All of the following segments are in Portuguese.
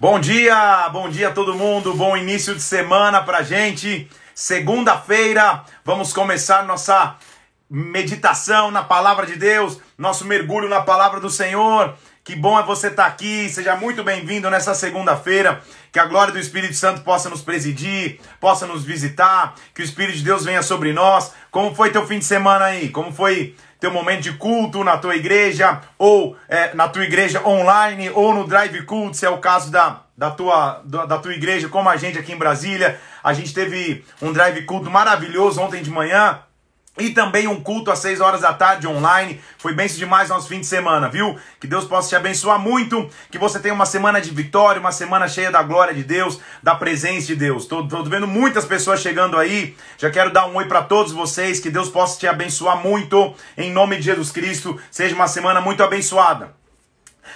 Bom dia, bom dia todo mundo, bom início de semana pra gente. Segunda-feira, vamos começar nossa meditação na palavra de Deus, nosso mergulho na palavra do Senhor. Que bom é você estar aqui, seja muito bem-vindo nessa segunda-feira. Que a glória do Espírito Santo possa nos presidir, possa nos visitar, que o Espírito de Deus venha sobre nós. Como foi teu fim de semana aí? Como foi teu momento de culto na tua igreja, ou é, na tua igreja online, ou no drive culto, se é o caso da, da, tua, da, da tua igreja, como a gente aqui em Brasília. A gente teve um drive culto maravilhoso ontem de manhã. E também um culto às 6 horas da tarde online. Foi benção demais nosso fim de semana, viu? Que Deus possa te abençoar muito. Que você tenha uma semana de vitória, uma semana cheia da glória de Deus, da presença de Deus. Tô, tô vendo muitas pessoas chegando aí. Já quero dar um oi para todos vocês. Que Deus possa te abençoar muito. Em nome de Jesus Cristo. Seja uma semana muito abençoada.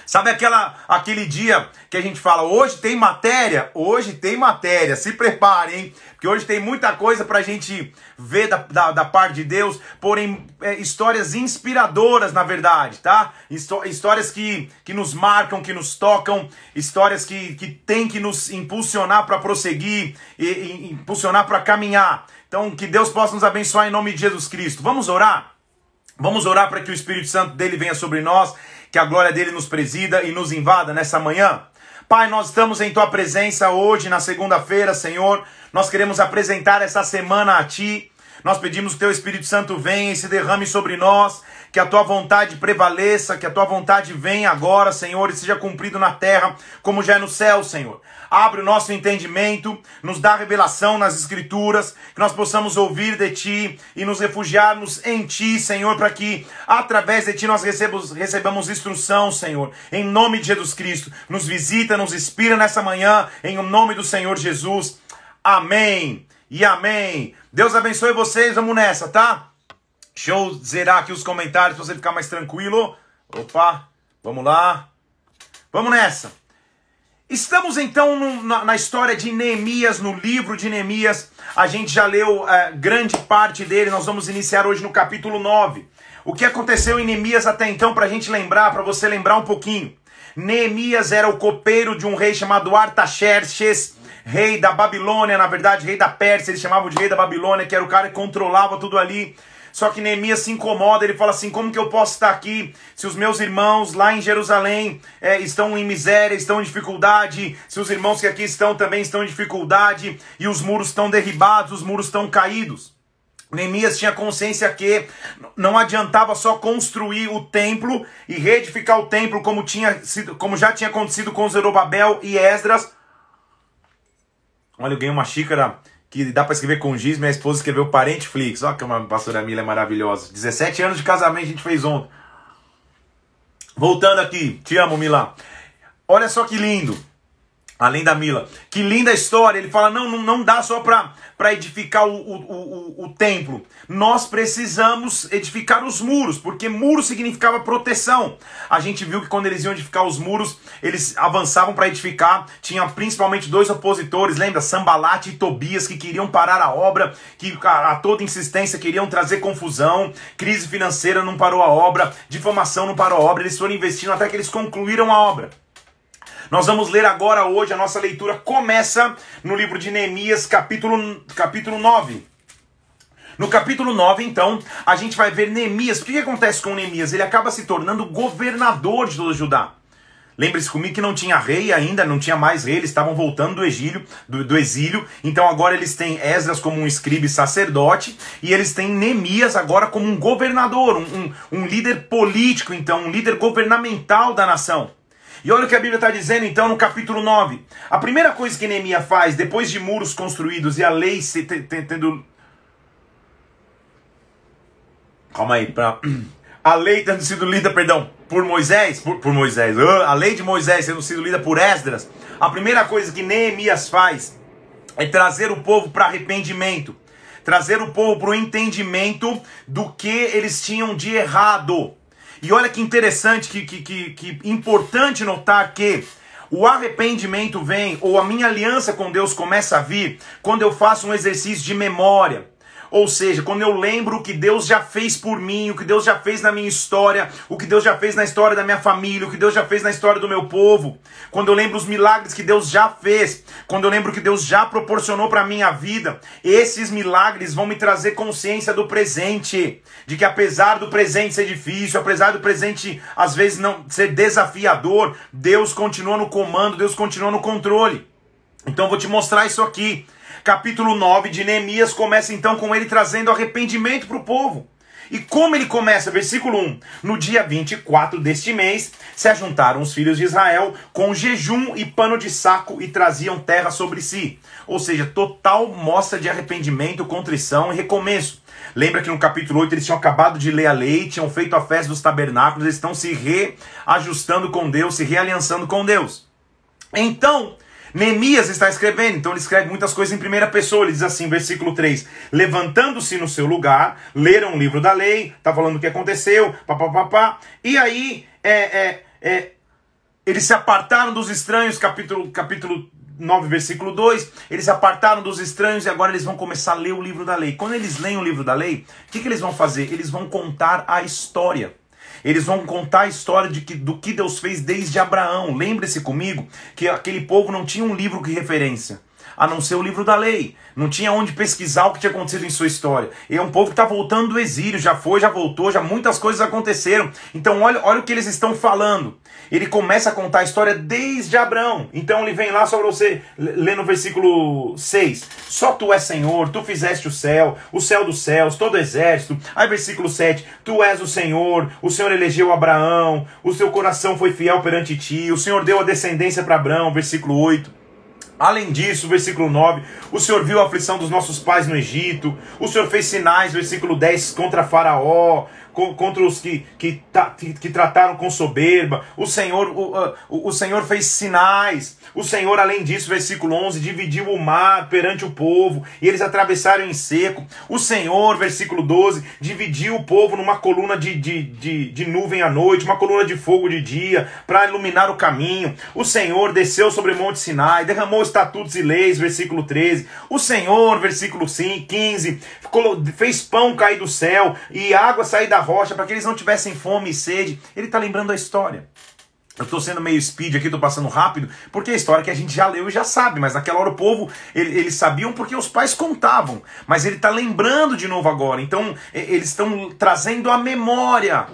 Sabe aquela, aquele dia que a gente fala, hoje tem matéria? Hoje tem matéria, se prepare, hein? Porque hoje tem muita coisa pra gente ver da, da, da parte de Deus, porém, é, histórias inspiradoras, na verdade, tá? Histó histórias que, que nos marcam, que nos tocam, histórias que, que tem que nos impulsionar para prosseguir, e, e impulsionar para caminhar. Então, que Deus possa nos abençoar em nome de Jesus Cristo. Vamos orar? Vamos orar para que o Espírito Santo dele venha sobre nós que a glória dele nos presida e nos invada nessa manhã. Pai, nós estamos em tua presença hoje, na segunda-feira, Senhor. Nós queremos apresentar essa semana a ti. Nós pedimos que teu Espírito Santo venha e se derrame sobre nós, que a tua vontade prevaleça, que a tua vontade venha agora, Senhor, e seja cumprido na terra, como já é no céu, Senhor. Abre o nosso entendimento, nos dá revelação nas Escrituras, que nós possamos ouvir de Ti e nos refugiarmos em Ti, Senhor, para que através de Ti nós recebamos, recebamos instrução, Senhor. Em nome de Jesus Cristo, nos visita, nos inspira nessa manhã, em nome do Senhor Jesus. Amém e amém. Deus abençoe vocês, vamos nessa, tá? Deixa eu zerar aqui os comentários para você ficar mais tranquilo. Opa, vamos lá. Vamos nessa. Estamos então no, na, na, história de Neemias, no livro de Neemias. A gente já leu uh, grande parte dele, nós vamos iniciar hoje no capítulo 9. O que aconteceu em Neemias até então, para a gente lembrar, para você lembrar um pouquinho. Neemias era o copeiro de um rei chamado Artaxerxes, rei da Babilônia, na verdade, rei da Pérsia, eles chamavam de rei da Babilônia, que era o cara que controlava tudo ali. Só que Neemias se incomoda, ele fala assim: como que eu posso estar aqui se os meus irmãos lá em Jerusalém é, estão em miséria, estão em dificuldade, se os irmãos que aqui estão também estão em dificuldade e os muros estão derribados, os muros estão caídos? Neemias tinha consciência que não adiantava só construir o templo e reedificar o templo como, tinha sido, como já tinha acontecido com Zerubabel e Esdras. Olha, eu ganhei uma xícara que dá para escrever com giz, minha esposa escreveu Parente Flix. Olha que uma pastora Mila é maravilhosa. 17 anos de casamento a gente fez ontem. Voltando aqui, te amo, Mila. Olha só que lindo. Além da Mila. Que linda história. Ele fala: não, não, não dá só para edificar o, o, o, o, templo. Nós precisamos edificar os muros, porque muro significava proteção. A gente viu que quando eles iam edificar os muros, eles avançavam para edificar. Tinha principalmente dois opositores, lembra? Sambalate e Tobias, que queriam parar a obra, que a, a toda insistência queriam trazer confusão. Crise financeira não parou a obra, difamação não parou a obra. Eles foram investindo até que eles concluíram a obra. Nós vamos ler agora hoje, a nossa leitura começa no livro de Neemias, capítulo, capítulo 9. No capítulo 9, então, a gente vai ver Neemias. O que, que acontece com Neemias? Ele acaba se tornando governador de todo Judá. Lembre-se comigo que não tinha rei ainda, não tinha mais rei, eles estavam voltando do exílio, do, do, exílio. Então agora eles têm Esdras como um escribe sacerdote e eles têm Neemias agora como um governador, um, um, um líder político, então, um líder governamental da nação. E olha o que a Bíblia está dizendo então no capítulo 9. A primeira coisa que Neemias faz, depois de muros construídos e a lei se tendo. Calma aí, pra... a lei tendo sido lida, perdão, por Moisés, por, por Moisés, a lei de Moisés tendo sido lida por Esdras, a primeira coisa que Neemias faz é trazer o povo para arrependimento, trazer o povo para o entendimento do que eles tinham de errado. E olha que interessante, que, que, que, que importante notar que o arrependimento vem, ou a minha aliança com Deus começa a vir, quando eu faço um exercício de memória. Ou seja, quando eu lembro o que Deus já fez por mim, o que Deus já fez na minha história, o que Deus já fez na história da minha família, o que Deus já fez na história do meu povo, quando eu lembro os milagres que Deus já fez, quando eu lembro que Deus já proporcionou para minha vida, esses milagres vão me trazer consciência do presente, de que apesar do presente ser difícil, apesar do presente às vezes não ser desafiador, Deus continua no comando, Deus continua no controle. Então eu vou te mostrar isso aqui capítulo 9 de Neemias começa então com ele trazendo arrependimento para o povo. E como ele começa? Versículo 1: No dia 24 deste mês, se ajuntaram os filhos de Israel com jejum e pano de saco e traziam terra sobre si. Ou seja, total mostra de arrependimento, contrição e recomeço. Lembra que no capítulo 8 eles tinham acabado de ler a lei, tinham feito a festa dos tabernáculos, eles estão se reajustando com Deus, se realiançando com Deus. Então, Neemias está escrevendo, então ele escreve muitas coisas em primeira pessoa. Ele diz assim, versículo 3: Levantando-se no seu lugar, leram o livro da lei, está falando o que aconteceu, papapá. E aí, é, é, é, eles se apartaram dos estranhos, capítulo, capítulo 9, versículo 2. Eles se apartaram dos estranhos e agora eles vão começar a ler o livro da lei. Quando eles leem o livro da lei, o que, que eles vão fazer? Eles vão contar a história. Eles vão contar a história de que, do que Deus fez desde Abraão. Lembre-se comigo que aquele povo não tinha um livro que referência, a não ser o livro da lei. Não tinha onde pesquisar o que tinha acontecido em sua história. E é um povo que está voltando do exílio, já foi, já voltou, já muitas coisas aconteceram. Então olha, olha o que eles estão falando. Ele começa a contar a história desde Abraão. Então ele vem lá para você ler no versículo 6. Só tu és Senhor, tu fizeste o céu, o céu dos céus, todo exército. Aí versículo 7. Tu és o Senhor, o Senhor elegeu Abraão, o seu coração foi fiel perante ti, o Senhor deu a descendência para Abraão, versículo 8. Além disso, versículo 9, o Senhor viu a aflição dos nossos pais no Egito, o Senhor fez sinais, versículo 10, contra Faraó, contra os que, que, que, trataram com soberba. O Senhor, o, o, o Senhor fez sinais. O Senhor, além disso, versículo 11, dividiu o mar perante o povo e eles atravessaram em seco. O Senhor, versículo 12, dividiu o povo numa coluna de, de, de, de nuvem à noite, uma coluna de fogo de dia, para iluminar o caminho. O Senhor desceu sobre o Monte Sinai, derramou estatutos e leis, versículo 13. O Senhor, versículo 15, fez pão cair do céu e água sair da rocha para que eles não tivessem fome e sede. Ele está lembrando a história. Eu estou sendo meio speed aqui, estou passando rápido, porque é a história que a gente já leu e já sabe, mas naquela hora o povo, ele, eles sabiam porque os pais contavam, mas ele está lembrando de novo agora, então eles estão trazendo a memória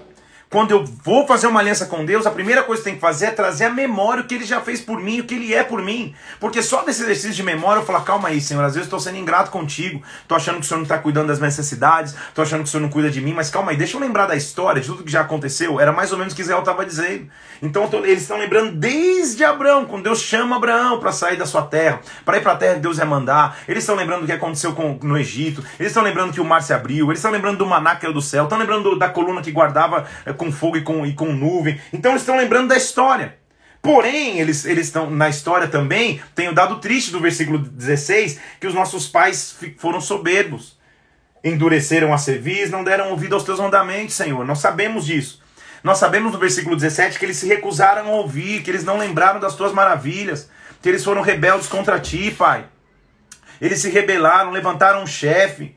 quando eu vou fazer uma aliança com Deus, a primeira coisa que tem que fazer é trazer a memória o que ele já fez por mim, o que ele é por mim. Porque só nesse exercício de memória eu falo, calma aí, Senhor, às vezes estou sendo ingrato contigo, estou achando que o Senhor não está cuidando das minhas necessidades, estou achando que o Senhor não cuida de mim, mas calma aí, deixa eu lembrar da história, de tudo que já aconteceu. Era mais ou menos o que Israel estava dizendo. Então tô, eles estão lembrando desde Abraão, quando Deus chama Abraão para sair da sua terra, para ir para a terra que Deus ia mandar. Eles estão lembrando do que aconteceu com, no Egito, eles estão lembrando que o mar se abriu, eles estão lembrando do maná que era do céu, estão lembrando da coluna que guardava é, com fogo e com, e com nuvem. Então eles estão lembrando da história. Porém, eles, eles estão na história também, tem o dado triste do versículo 16, que os nossos pais foram soberbos. Endureceram a cerviz, não deram ouvido aos teus mandamentos, Senhor. Nós sabemos disso. Nós sabemos no versículo 17 que eles se recusaram a ouvir, que eles não lembraram das tuas maravilhas, que eles foram rebeldes contra ti, Pai. Eles se rebelaram, levantaram um chefe.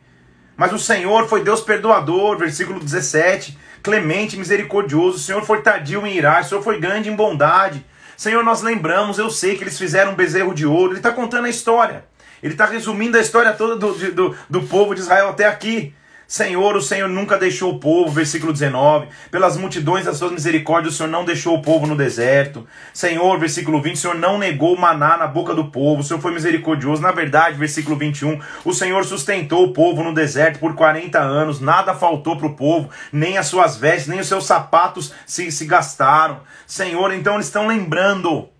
Mas o Senhor foi Deus perdoador, versículo 17 clemente, misericordioso, o Senhor foi tardio em irar, o Senhor foi grande em bondade. Senhor, nós lembramos, eu sei que eles fizeram um bezerro de ouro. Ele está contando a história. Ele está resumindo a história toda do, do, do povo de Israel até aqui. Senhor, o Senhor nunca deixou o povo, versículo 19. Pelas multidões das suas misericórdias, o Senhor não deixou o povo no deserto. Senhor, versículo 20, o Senhor não negou o maná na boca do povo, o Senhor foi misericordioso. Na verdade, versículo 21, o Senhor sustentou o povo no deserto por 40 anos, nada faltou para o povo, nem as suas vestes, nem os seus sapatos se, se gastaram. Senhor, então eles estão lembrando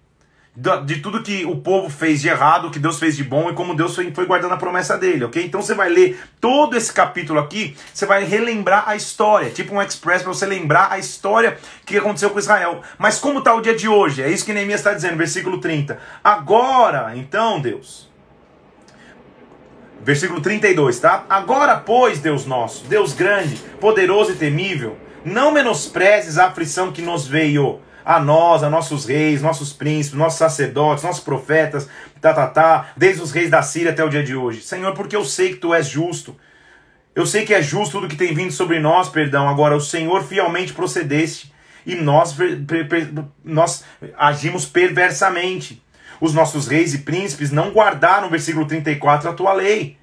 de tudo que o povo fez de errado, que Deus fez de bom e como Deus foi, foi guardando a promessa dele, ok? Então você vai ler todo esse capítulo aqui, você vai relembrar a história, tipo um express para você lembrar a história que aconteceu com Israel. Mas como está o dia de hoje? É isso que Neemias está dizendo, versículo 30. Agora, então, Deus. Versículo 32, tá? Agora, pois, Deus nosso, Deus grande, poderoso e temível, não menosprezes a aflição que nos veio a nós, a nossos reis, nossos príncipes, nossos sacerdotes, nossos profetas, tá, tá, tá, desde os reis da Síria até o dia de hoje. Senhor, porque eu sei que tu és justo. Eu sei que é justo tudo que tem vindo sobre nós, perdão. Agora, o Senhor fielmente procedeste e nós, nós agimos perversamente. Os nossos reis e príncipes não guardaram, versículo 34, a tua lei.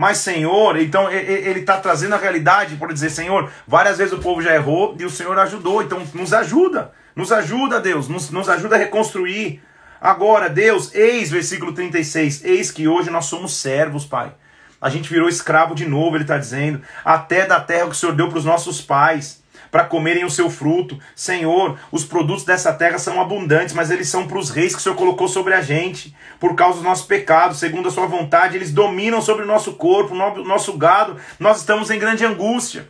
Mas, Senhor, então ele está trazendo a realidade para dizer: Senhor, várias vezes o povo já errou e o Senhor ajudou. Então, nos ajuda, nos ajuda, Deus, nos, nos ajuda a reconstruir. Agora, Deus, eis, versículo 36, eis que hoje nós somos servos, Pai. A gente virou escravo de novo, ele está dizendo, até da terra que o Senhor deu para os nossos pais, para comerem o seu fruto. Senhor, os produtos dessa terra são abundantes, mas eles são para os reis que o Senhor colocou sobre a gente, por causa dos nossos pecados, segundo a sua vontade, eles dominam sobre o nosso corpo, o nosso gado, nós estamos em grande angústia.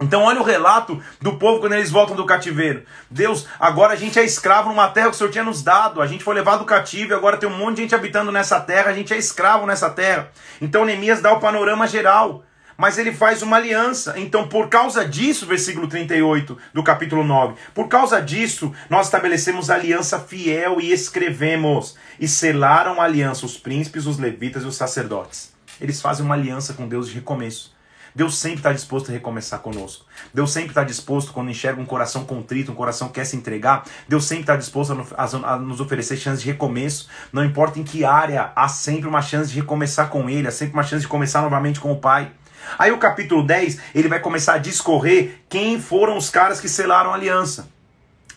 Então olha o relato do povo quando eles voltam do cativeiro. Deus, agora a gente é escravo numa terra que o Senhor tinha nos dado. A gente foi levado cativo e agora tem um monte de gente habitando nessa terra. A gente é escravo nessa terra. Então Neemias dá o panorama geral. Mas ele faz uma aliança. Então, por causa disso, versículo 38 do capítulo 9, por causa disso, nós estabelecemos aliança fiel e escrevemos. E selaram a aliança os príncipes, os levitas e os sacerdotes. Eles fazem uma aliança com Deus de recomeço. Deus sempre está disposto a recomeçar conosco. Deus sempre está disposto, quando enxerga um coração contrito, um coração que quer se entregar, Deus sempre está disposto a, nos oferecer chances de recomeço. Não importa em que área, há sempre uma chance de recomeçar com Ele, há sempre uma chance de começar novamente com o Pai. Aí o capítulo 10, ele vai começar a discorrer quem foram os caras que selaram a aliança.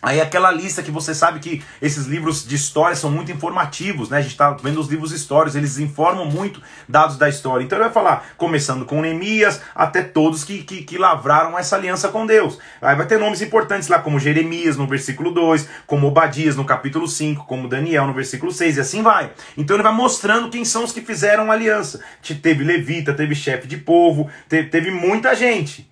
Aí aquela lista que você sabe que esses livros de história são muito informativos, né? A gente está vendo os livros históricos, eles informam muito dados da história. Então ele vai falar, começando com Neemias, até todos que, que, que, lavraram essa aliança com Deus. Aí vai ter nomes importantes lá, como Jeremias no versículo 2, como Obadias no capítulo 5, como Daniel no versículo 6, e assim vai. Então ele vai mostrando quem são os que fizeram a aliança. Teve levita, teve chefe de povo, teve, teve muita gente.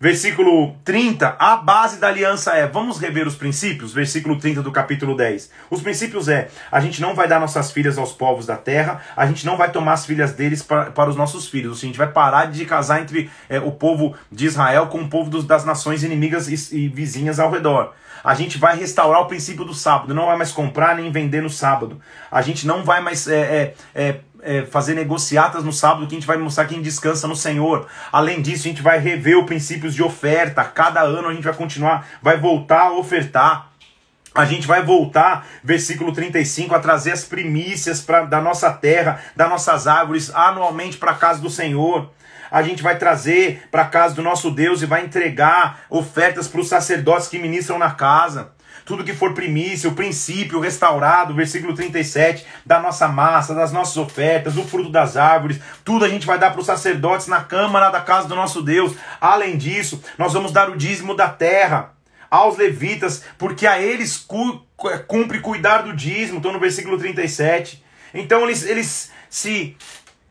Versículo 30, a base da aliança é, vamos rever os princípios? Versículo 30 do capítulo 10. Os princípios é, a gente não vai dar nossas filhas aos povos da terra, a gente não vai tomar as filhas deles para, para os nossos filhos, a gente vai parar de casar entre é, o povo de Israel com o povo dos, das nações inimigas e, e vizinhas ao redor. A gente vai restaurar o princípio do sábado, não vai mais comprar nem vender no sábado. A gente não vai mais é, é, é é, fazer negociatas no sábado que a gente vai mostrar quem descansa no Senhor. Além disso, a gente vai rever os princípios de oferta. Cada ano a gente vai continuar, vai voltar a ofertar. A gente vai voltar, versículo 35, a trazer as primícias pra, da nossa terra, das nossas árvores, anualmente para a casa do Senhor. A gente vai trazer para a casa do nosso Deus e vai entregar ofertas para os sacerdotes que ministram na casa tudo que for primícia, o princípio restaurado, versículo 37, da nossa massa, das nossas ofertas, do fruto das árvores, tudo a gente vai dar para os sacerdotes na câmara da casa do nosso Deus. Além disso, nós vamos dar o dízimo da terra aos levitas, porque a eles cu cumpre cuidar do dízimo, estou no versículo 37. Então eles, eles se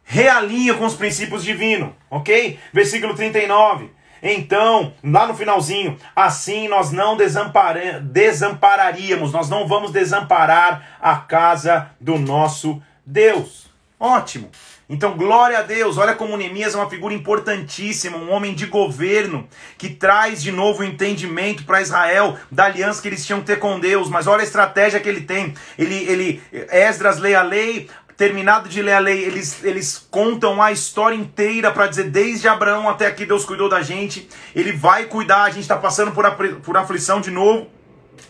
realinham com os princípios divinos, ok? Versículo 39. Então, lá no finalzinho, assim nós não desampara desampararíamos, nós não vamos desamparar a casa do nosso Deus. Ótimo. Então, glória a Deus. Olha como Neemias é uma figura importantíssima, um homem de governo que traz de novo o entendimento para Israel da aliança que eles tinham que ter com Deus. Mas olha a estratégia que ele tem. Ele, ele Esdras lê a lei, terminado de ler a lei, eles, eles contam a história inteira para dizer desde Abraão até aqui Deus cuidou da gente, ele vai cuidar, a gente está passando por, por aflição de novo,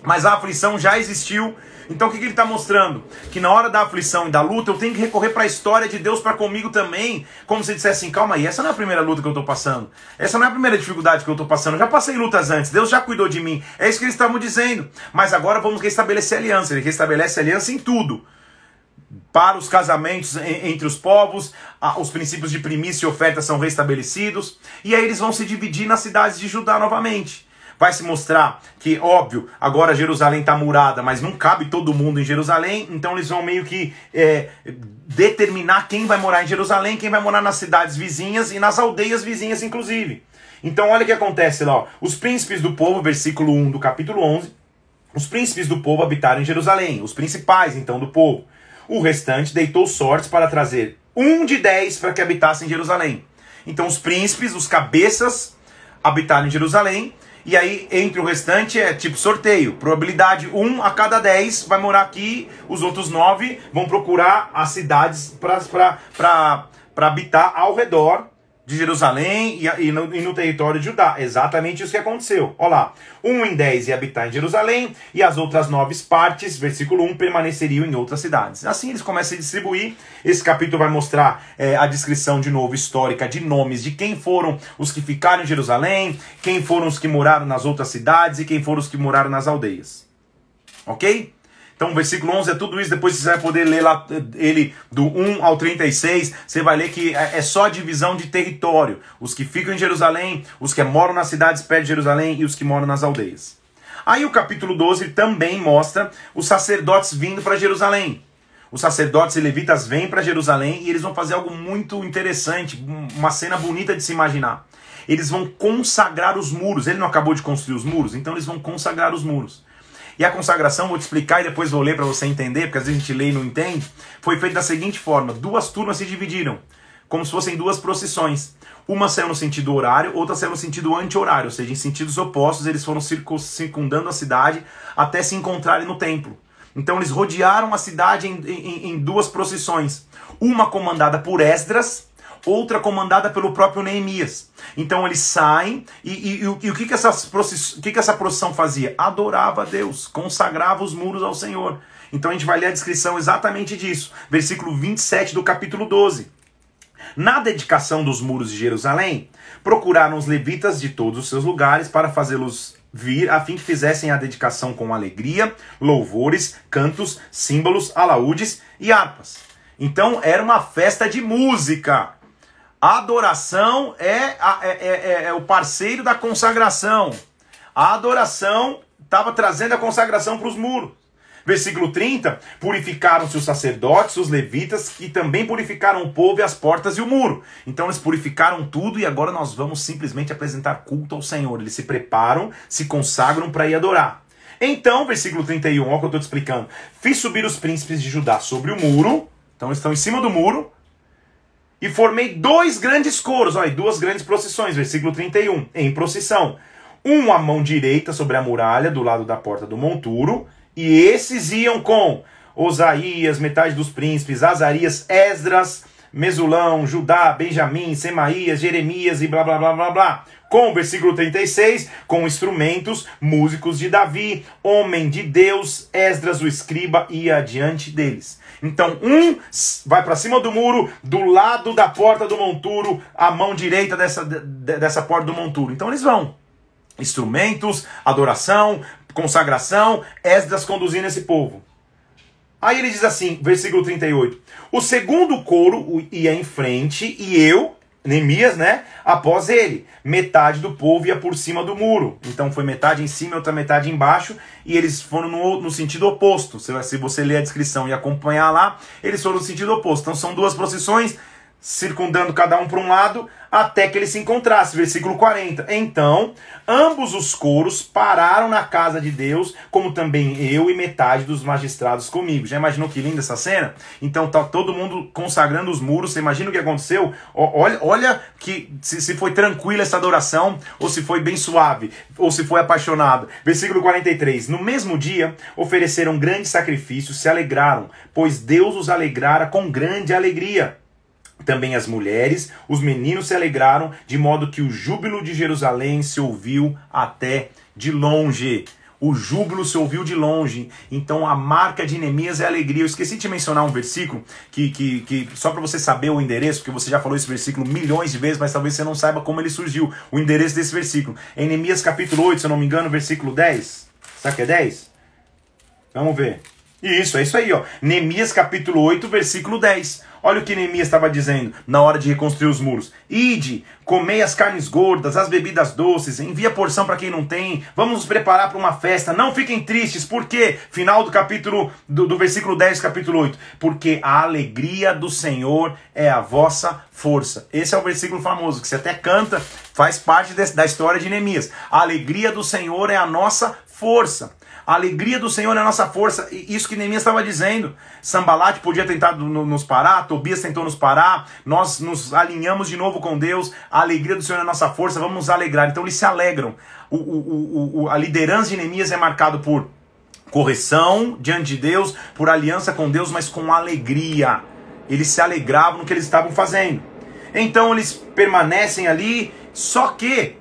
mas a aflição já existiu. Então o que, que ele está mostrando? Que na hora da aflição e da luta eu tenho que recorrer para a história de Deus para comigo também. Como se dissesse assim: calma aí, essa não é a primeira luta que eu estou passando. Essa não é a primeira dificuldade que eu estou passando. Eu já passei lutas antes. Deus já cuidou de mim. É isso que eles estavam dizendo. Mas agora vamos restabelecer aliança. Ele restabelece aliança em tudo para os casamentos entre os povos, os princípios de primícia e oferta são restabelecidos, e aí eles vão se dividir nas cidades de Judá novamente. Vai se mostrar que, óbvio, agora Jerusalém está murada, mas não cabe todo mundo em Jerusalém, então eles vão meio que é, determinar quem vai morar em Jerusalém, quem vai morar nas cidades vizinhas e nas aldeias vizinhas, inclusive. Então, olha o que acontece lá. Ó. Os príncipes do povo, versículo 1 do capítulo 11. Os príncipes do povo habitaram em Jerusalém, os principais então do povo. O restante deitou sortes para trazer um de dez para que habitasse em Jerusalém. Então os príncipes, os cabeças, habitaram em Jerusalém. E aí, entre o restante, é tipo sorteio. Probabilidade um a cada dez vai morar aqui, os outros nove vão procurar as cidades para habitar ao redor de Jerusalém e, no, e no território de Judá. Exatamente isso que aconteceu. Olha lá. Um em dez ia habitar em Jerusalém, e as outras nove partes, versículo 1, permaneceriam em outras cidades. Assim eles começam a distribuir. Esse capítulo vai mostrar é, a descrição de novo histórica de nomes de quem foram os que ficaram em Jerusalém, quem foram os que moraram nas outras cidades e quem foram os que moraram nas aldeias. Ok? Então, versículo 11 é tudo isso. Depois você vai poder ler lá ele do 1 ao 36. Você vai ler que é, é só a divisão de território: os que ficam em Jerusalém, os que moram nas cidades perto de Jerusalém e os que moram nas aldeias. Aí o capítulo 12 também mostra os sacerdotes vindo para Jerusalém. Os sacerdotes e levitas vêm para Jerusalém e eles vão fazer algo muito interessante, uma cena bonita de se imaginar. Eles vão consagrar os muros. Ele não acabou de construir os muros, então eles vão consagrar os muros. E a consagração, vou te explicar e depois vou ler para você entender, porque às vezes a gente lê e não entende. Foi feita da seguinte forma: duas turmas se dividiram, como se fossem duas procissões. Uma saiu no sentido horário, outra saiu no sentido anti-horário, ou seja, em sentidos opostos, eles foram circundando a cidade até se encontrarem no templo. Então eles rodearam a cidade em, em, em duas procissões. Uma comandada por Esdras, outra comandada pelo próprio Neemias. Então eles saem e, e, e, e o, que, que, essa, o que, que essa procissão fazia? Adorava a Deus, consagrava os muros ao Senhor. Então a gente vai ler a descrição exatamente disso. Versículo 27 do capítulo 12. Na dedicação dos muros de Jerusalém, procuraram os levitas de todos os seus lugares para fazê-los vir, a fim que fizessem a dedicação com alegria, louvores, cantos, símbolos, alaúdes e harpas. Então era uma festa de música. A adoração é, é, é, é, o parceiro da consagração. A adoração estava trazendo a consagração para os muros. Versículo 30: Purificaram-se os sacerdotes, os levitas, que também purificaram o povo e as portas e o muro. Então eles purificaram tudo e agora nós vamos simplesmente apresentar culto ao Senhor. Eles se preparam, se consagram para ir adorar. Então, versículo 31, olha o que eu estou te explicando. Fiz subir os príncipes de Judá sobre o muro, então estão em cima do muro, e formei dois grandes coros, olha, duas grandes procissões, versículo 31, em procissão. Um à mão direita sobre a muralha, do lado da porta do monturo, e esses iam com Osaías, metade dos príncipes, Azarias, Esdras, Mesulão, Judá, Benjamim, Semaías, Jeremias e blá blá blá blá blá. Com o versículo 36, com instrumentos, músicos de Davi, homem de Deus, Esdras o escriba ia adiante deles. Então, um vai para cima do muro, do lado da porta do monturo, a mão direita dessa, dessa porta do monturo. Então, eles vão. Instrumentos, adoração, consagração, Esdras conduzindo esse povo. Aí ele diz assim, versículo 38. O segundo coro ia em frente e eu, Neemias, né? Após ele. Metade do povo ia por cima do muro. Então foi metade em cima e outra metade embaixo. E eles foram no, no sentido oposto. Se, se você ler a descrição e acompanhar lá, eles foram no sentido oposto. Então são duas procissões circundando cada um para um lado, até que ele se encontrasse. Versículo 40. Então, ambos os coros pararam na casa de Deus, como também eu e metade dos magistrados comigo. Já imaginou que linda essa cena? Então tá todo mundo consagrando os muros. Você imagina o que aconteceu? Olha, olha que se, se foi tranquila essa adoração, ou se foi bem suave, ou se foi apaixonado. Versículo 43. No mesmo dia, ofereceram grande sacrifício, se alegraram, pois Deus os alegrara com grande alegria. Também as mulheres, os meninos se alegraram, de modo que o júbilo de Jerusalém se ouviu até de longe. O júbilo se ouviu de longe. Então a marca de Neemias é alegria. Eu esqueci de mencionar um versículo que, que, que só para você saber o endereço, porque você já falou esse versículo milhões de vezes, mas talvez você não saiba como ele surgiu. O endereço desse versículo. Em Neemias capítulo 8, se eu não me engano, versículo 10. Sabe que é 10? Vamos ver. Isso, é isso aí, ó. Neemias capítulo 8, versículo 10. Olha o que Neemias estava dizendo na hora de reconstruir os muros. Ide, comei as carnes gordas, as bebidas doces, envia porção para quem não tem, vamos nos preparar para uma festa, não fiquem tristes, por quê? Final do capítulo, do, do versículo 10, capítulo 8. Porque a alegria do Senhor é a vossa força. Esse é o versículo famoso, que você até canta, faz parte desse, da história de Neemias. A alegria do Senhor é a nossa força. A alegria do Senhor é a nossa força. Isso que Neemias estava dizendo. Sambalat podia tentar nos parar, Tobias tentou nos parar. Nós nos alinhamos de novo com Deus. A alegria do Senhor é a nossa força. Vamos nos alegrar. Então eles se alegram. O, o, o, a liderança de Neemias é marcado por correção diante de Deus, por aliança com Deus, mas com alegria. Eles se alegravam no que eles estavam fazendo. Então eles permanecem ali, só que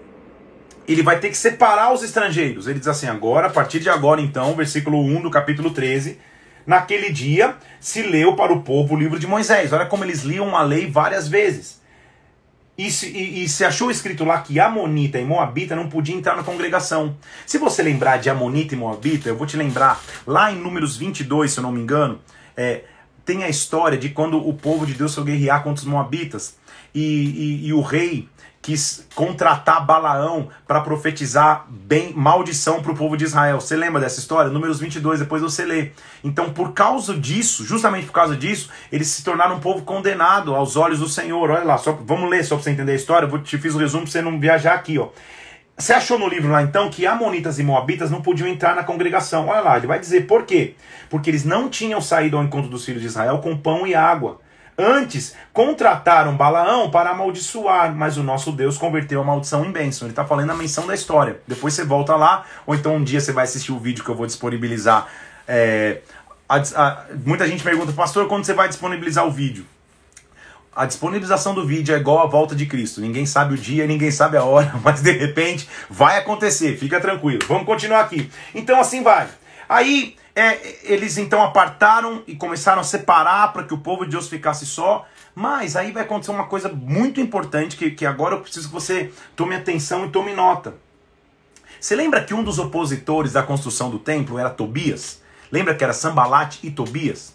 ele vai ter que separar os estrangeiros. Ele diz assim: agora, a partir de agora, então, versículo 1 do capítulo 13. Naquele dia se leu para o povo o livro de Moisés. Olha como eles liam a lei várias vezes. E se, e, e se, achou escrito lá que Amonita e Moabita não podiam entrar na congregação. Se você lembrar de Amonita e Moabita, eu vou te lembrar, lá em Números 22, se eu não me engano, é, tem a história de quando o povo de Deus foi guerrear contra os Moabitas. E, e, e o rei quis contratar Balaão para profetizar bem maldição para o povo de Israel. Você lembra dessa história? Números 22, depois você lê. Então, por causa disso, justamente por causa disso, eles se tornaram um povo condenado aos olhos do Senhor. Olha lá, só, vamos ler só para você entender a história. Eu te fiz o um resumo para você não viajar aqui, ó. Você achou no livro lá então que Amonitas e Moabitas não podiam entrar na congregação? Olha lá, ele vai dizer por quê? Porque eles não tinham saído ao encontro dos filhos de Israel com pão e água. Antes, contrataram Balaão para amaldiçoar, mas o nosso Deus converteu a maldição em bênção. Ele está falando a menção da história. Depois você volta lá, ou então um dia você vai assistir o vídeo que eu vou disponibilizar. É, a, a, muita gente pergunta, pastor, quando você vai disponibilizar o vídeo? A disponibilização do vídeo é igual a volta de Cristo. Ninguém sabe o dia, ninguém sabe a hora, mas de repente vai acontecer. Fica tranquilo. Vamos continuar aqui. Então assim vai. Aí é, eles então apartaram e começaram a separar para que o povo de Deus ficasse só. Mas aí vai acontecer uma coisa muito importante que, que agora eu preciso que você tome atenção e tome nota. Você lembra que um dos opositores da construção do templo era Tobias? Lembra que era Sambalat e Tobias?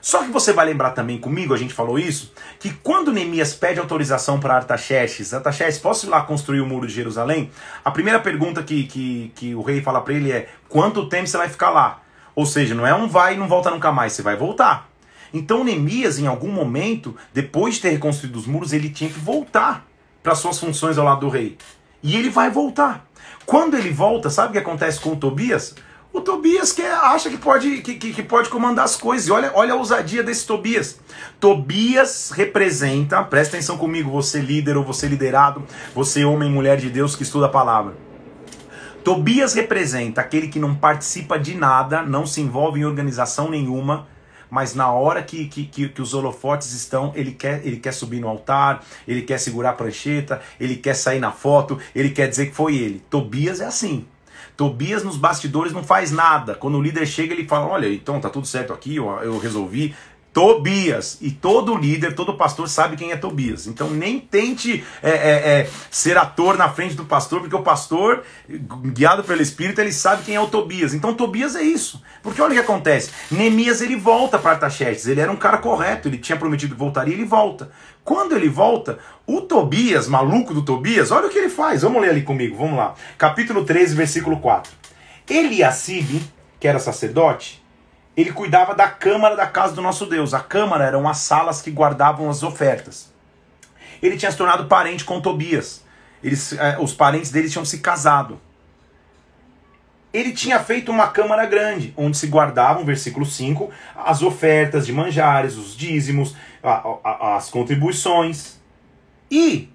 Só que você vai lembrar também comigo, a gente falou isso, que quando Neemias pede autorização para Artaxerxes, Artaxerxes, posso ir lá construir o muro de Jerusalém? A primeira pergunta que, que, que o rei fala para ele é: quanto tempo você vai ficar lá? Ou seja, não é um vai e não volta nunca mais, você vai voltar. Então Neemias, em algum momento, depois de ter reconstruído os muros, ele tinha que voltar para suas funções ao lado do rei. E ele vai voltar. Quando ele volta, sabe o que acontece com o Tobias? O Tobias que acha que pode, que, que, pode comandar as coisas. E olha, olha a ousadia desse Tobias. Tobias representa, presta atenção comigo, você líder ou você liderado, você homem e mulher de Deus que estuda a palavra. Tobias representa aquele que não participa de nada, não se envolve em organização nenhuma, mas na hora que, que, que, os holofotes estão, ele quer, ele quer subir no altar, ele quer segurar a prancheta, ele quer sair na foto, ele quer dizer que foi ele. Tobias é assim. Tobias nos bastidores não faz nada. Quando o líder chega, ele fala: Olha, então tá tudo certo aqui, eu, eu resolvi. Tobias. E todo líder, todo pastor sabe quem é Tobias. Então nem tente é, é, é, ser ator na frente do pastor, porque o pastor, guiado pelo Espírito, ele sabe quem é o Tobias. Então Tobias é isso. Porque olha o que acontece. Neemias ele volta para Artaxerxes. Ele era um cara correto, ele tinha prometido que voltaria e ele volta. Quando ele volta, o Tobias, maluco do Tobias, olha o que ele faz. Vamos ler ali comigo, vamos lá. Capítulo 13, versículo 4. Eliacibe, que era sacerdote, ele cuidava da câmara da casa do nosso Deus. A câmara eram as salas que guardavam as ofertas. Ele tinha se tornado parente com Tobias. Eles, eh, os parentes dele tinham se casado. Ele tinha feito uma câmara grande, onde se guardavam, versículo 5, as ofertas de manjares, os dízimos, a, a, as contribuições. E,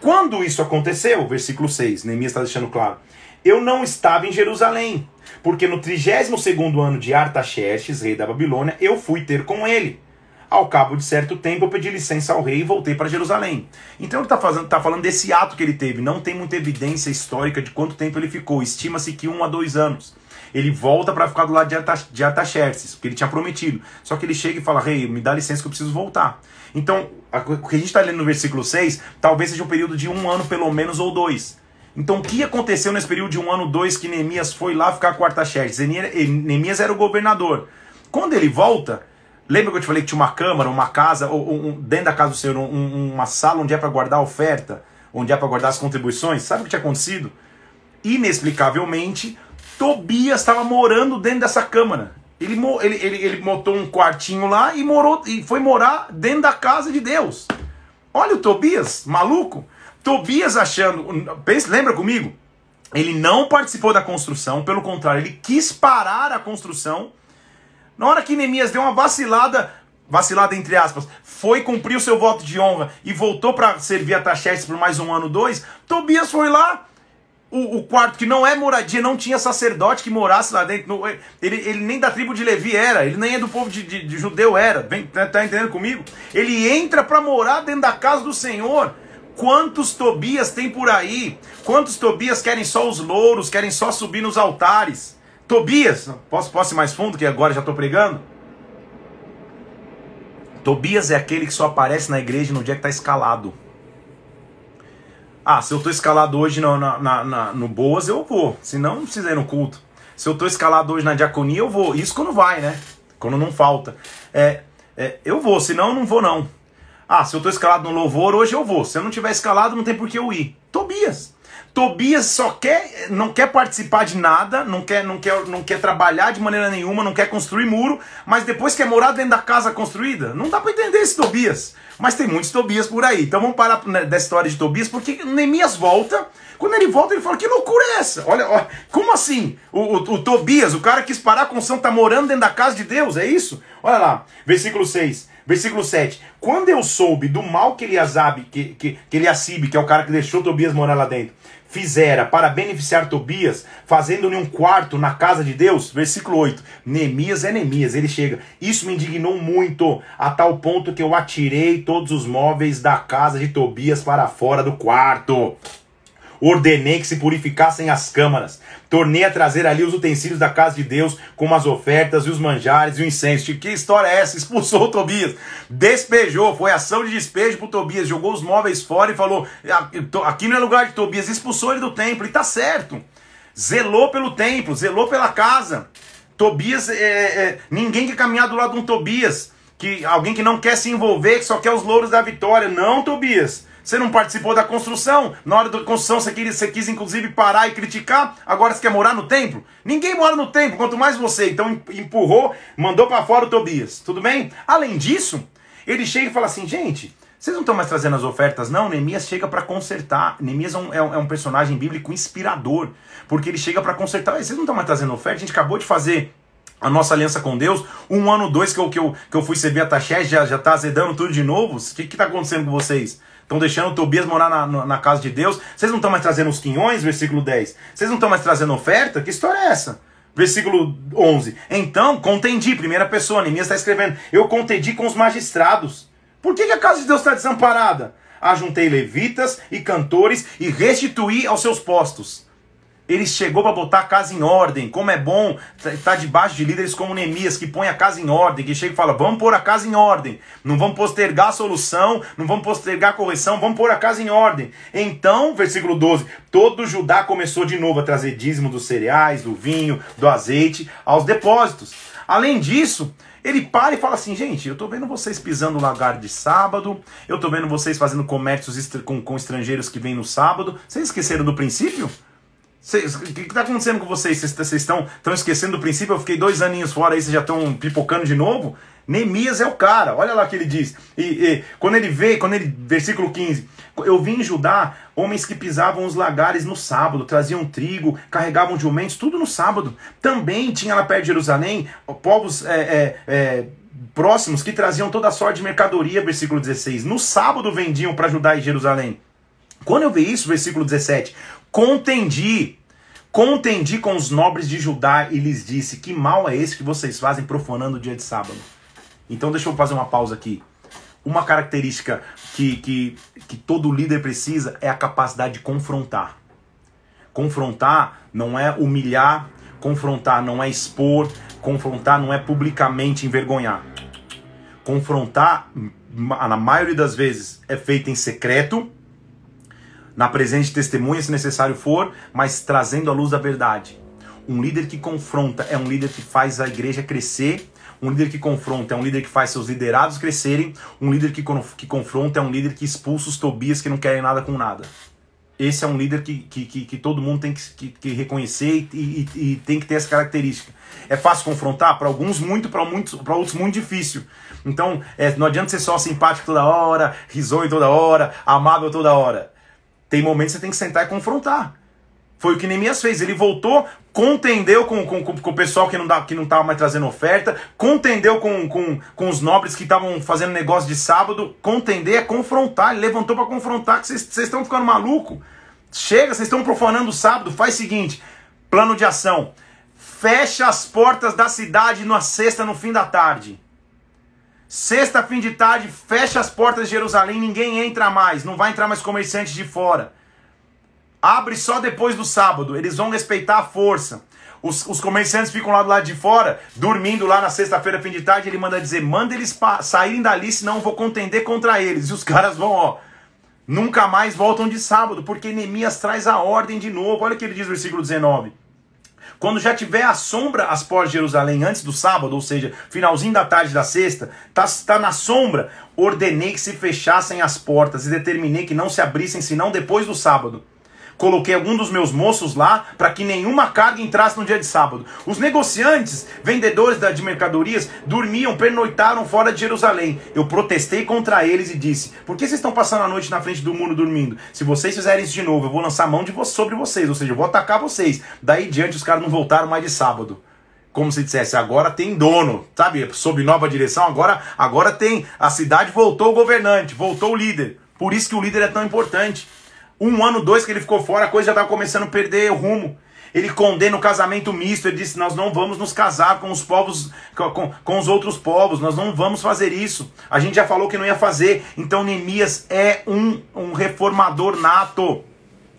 quando isso aconteceu, versículo 6, Neemias está deixando claro, eu não estava em Jerusalém, porque no 32 ano de Artaxerxes, rei da Babilônia, eu fui ter com ele. Ao cabo de certo tempo, eu pedi licença ao rei e voltei para Jerusalém. Então ele está tá falando desse ato que ele teve. Não tem muita evidência histórica de quanto tempo ele ficou. Estima-se que um a dois anos. Ele volta para ficar do lado de Artaxerxes, porque ele tinha prometido. Só que ele chega e fala: Rei, me dá licença que eu preciso voltar. Então, o que a gente está lendo no versículo 6, talvez seja um período de um ano pelo menos ou dois. Então, o que aconteceu nesse período de um ano, dois, que Neemias foi lá ficar com Artaxerxes? Neemias era o governador. Quando ele volta, lembra que eu te falei que tinha uma câmara, uma casa, ou, um, dentro da casa do Senhor, um, uma sala onde é para guardar a oferta, onde é para guardar as contribuições? Sabe o que tinha acontecido? Inexplicavelmente, Tobias estava morando dentro dessa câmara. Ele, ele, ele, ele montou um quartinho lá e, morou, e foi morar dentro da casa de Deus. Olha o Tobias, maluco. Tobias achando. Lembra comigo? Ele não participou da construção, pelo contrário, ele quis parar a construção. Na hora que Neemias deu uma vacilada, vacilada entre aspas, foi cumprir o seu voto de honra e voltou para servir a Taxerxes por mais um ano, dois, Tobias foi lá o, o, quarto que não é moradia, não tinha sacerdote que morasse lá dentro. Ele, ele nem da tribo de Levi era, ele nem é do povo de, de, de judeu era. Vem, tá, tá entendendo comigo? Ele entra para morar dentro da casa do Senhor. Quantos Tobias tem por aí? Quantos Tobias querem só os louros, querem só subir nos altares? Tobias, posso, posso ir mais fundo, que agora já estou pregando? Tobias é aquele que só aparece na igreja no dia que está escalado. Ah, se eu tô escalado hoje no, na, na, no Boas, eu vou. Se não, não precisa ir no culto. Se eu tô escalado hoje na diaconia, eu vou. Isso quando vai, né? Quando não falta. É, é, eu vou, senão eu não vou, não. Ah, se eu tô escalado no louvor, hoje eu vou. Se eu não tiver escalado, não tem por que eu ir. Tobias. Tobias só quer, não quer participar de nada, não quer, não quer, não quer trabalhar de maneira nenhuma, não quer construir muro, mas depois quer morar dentro da casa construída. Não dá para entender esse Tobias. Mas tem muitos Tobias por aí. Então vamos parar né, dessa história de Tobias, porque Neemias volta. Quando ele volta, ele fala: Que loucura é essa? Olha, olha como assim? O, o, o, Tobias, o cara quis parar a construção, está morando dentro da casa de Deus, é isso? Olha lá, versículo 6. Versículo 7. Quando eu soube do mal que Eliasabe, que, que, que Eliacibe, que é o cara que deixou Tobias morar lá dentro, fizera para beneficiar Tobias, fazendo-lhe um quarto na casa de Deus. Versículo 8. Neemias é Neemias, ele chega. Isso me indignou muito, a tal ponto que eu atirei todos os móveis da casa de Tobias para fora do quarto. Ordenei que se purificassem as câmaras. Tornei a trazer ali os utensílios da casa de Deus, como as ofertas e os manjares e o incenso. Que história é essa? Expulsou o Tobias. Despejou, foi ação de despejo pro Tobias. Jogou os móveis fora e falou: aqui não é lugar de Tobias. Expulsou ele do templo. E tá certo. Zelou pelo templo, zelou pela casa. Tobias, é, é, ninguém quer caminhar do lado de um Tobias. Que, alguém que não quer se envolver, que só quer os louros da vitória. Não, Tobias. Você não participou da construção. Na hora da construção você quis, você quis inclusive parar e criticar. Agora você quer morar no templo? Ninguém mora no templo, quanto mais você. Então empurrou, mandou para fora o Tobias. Tudo bem? Além disso, ele chega e fala assim: gente, vocês não estão mais trazendo as ofertas, não? Neemias chega para consertar. Neemias é um, é um, personagem bíblico inspirador, porque ele chega para consertar. Vocês não estão mais trazendo oferta? A gente acabou de fazer a nossa aliança com Deus. Um ano, dois que eu, que eu, que eu fui servir a Taxé, já, já tá azedando tudo de novo. O que está acontecendo com vocês? Estão deixando Tobias morar na, na, casa de Deus. Vocês não estão mais trazendo os quinhões, versículo 10. Vocês não estão mais trazendo oferta? Que história é essa? Versículo 11. Então, contendi, primeira pessoa, Neemias está escrevendo. Eu contendi com os magistrados. Por que, que a casa de Deus está desamparada? Ajuntei levitas e cantores e restituí aos seus postos. Ele chegou para botar a casa em ordem. Como é bom estar tá debaixo de líderes como Neemias, que põe a casa em ordem, que chega e fala: vamos pôr a casa em ordem. Não vamos postergar a solução, não vamos postergar a correção, vamos pôr a casa em ordem. Então, versículo 12: todo Judá começou de novo a trazer dízimo dos cereais, do vinho, do azeite aos depósitos. Além disso, ele para e fala assim, gente, eu tô vendo vocês pisando lagar de sábado, eu tô vendo vocês fazendo comércios com, com estrangeiros que vêm no sábado. Vocês esqueceram do princípio? O que está acontecendo com vocês? Vocês estão, esquecendo do princípio? Eu fiquei dois aninhos fora aí, vocês já estão pipocando de novo? Neemias é o cara, olha lá o que ele diz. E, e, quando ele vê, quando ele, versículo 15: Eu vim em Judá homens que pisavam os lagares no sábado, traziam trigo, carregavam jumentos, tudo no sábado. Também tinha lá perto de Jerusalém povos é, é, é, próximos que traziam toda a sorte de mercadoria, versículo 16. No sábado vendiam para Judá e Jerusalém. Quando eu vi isso, versículo 17, Contendi, contendi com os nobres de Judá e lhes disse: Que mal é esse que vocês fazem profanando o dia de sábado? Então deixa eu fazer uma pausa aqui. Uma característica que, que, que todo líder precisa é a capacidade de confrontar. Confrontar não é humilhar, confrontar não é expor, confrontar não é publicamente envergonhar. Confrontar, na maioria das vezes, é feito em secreto na presença de testemunhas, se necessário for, mas trazendo a luz da verdade. Um líder que confronta é um líder que faz a igreja crescer. Um líder que confronta é um líder que faz seus liderados crescerem. Um líder que, que confronta é um líder que expulsa os Tobias que não querem nada com nada. Esse é um líder que, que, que, que todo mundo tem que, que, que reconhecer e, e, e, tem que ter essa característica. É fácil confrontar? Para alguns, muito, para outros, muito difícil. Então, é, não adianta ser só simpático toda hora, risonho toda hora, amável toda hora. Tem momentos que você tem que sentar e confrontar. Foi o que Neemias fez. Ele voltou, contendeu com, com, com, o pessoal que não estava que não mais trazendo oferta, contendeu com, com, com os nobres que estavam fazendo negócio de sábado. Contender é confrontar. Ele levantou para confrontar, que vocês estão ficando maluco. Chega, vocês estão profanando o sábado, faz o seguinte, plano de ação. Fecha as portas da cidade na sexta no fim da tarde. Sexta, fim de tarde, fecha as portas de Jerusalém, ninguém entra mais, não vai entrar mais comerciantes de fora. Abre só depois do sábado, eles vão respeitar a força. Os, os comerciantes ficam lá do lado de fora, dormindo lá na sexta-feira, fim de tarde. Ele manda dizer: manda eles saírem dali, senão eu vou contender contra eles. E os caras vão, ó, nunca mais voltam de sábado, porque Neemias traz a ordem de novo. Olha o que ele diz no versículo 19. Quando já tiver a sombra as portas de Jerusalém antes do sábado, ou seja, finalzinho da tarde da sexta, está tá na sombra, ordenei que se fechassem as portas e determinei que não se abrissem senão depois do sábado. Coloquei algum dos meus moços lá para que nenhuma carga entrasse no dia de sábado. Os negociantes, vendedores de mercadorias, dormiam, pernoitaram fora de Jerusalém. Eu protestei contra eles e disse: Por que vocês estão passando a noite na frente do muro dormindo? Se vocês fizerem isso de novo, eu vou lançar mão de vo sobre vocês, ou seja, eu vou atacar vocês. Daí diante os caras não voltaram mais de sábado como se dissesse, agora tem dono, sabe? Sob nova direção, agora, agora tem. A cidade voltou o governante, voltou o líder. Por isso que o líder é tão importante. Um ano, dois que ele ficou fora, a coisa já estava começando a perder rumo. Ele condena o casamento misto. Ele disse: Nós não vamos nos casar com os povos, com, com os outros povos. Nós não vamos fazer isso. A gente já falou que não ia fazer. Então Neemias é um, um reformador nato.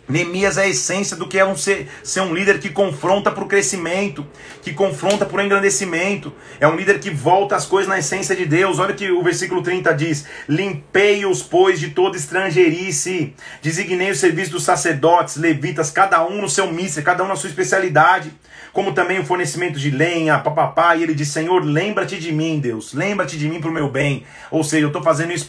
Neemias é a essência do que é um ser, ser um líder que confronta para o crescimento, que confronta para o engrandecimento. É um líder que volta as coisas na essência de Deus. Olha o que o versículo 30 diz: Limpei-os, pois, de toda estrangeirice. Designei o serviço dos sacerdotes, levitas, cada um no seu mísser, cada um na sua especialidade. Como também o fornecimento de lenha, papapá. E ele diz: Senhor, lembra-te de mim, Deus. Lembra-te de mim para o meu bem. Ou seja, eu estou fazendo isso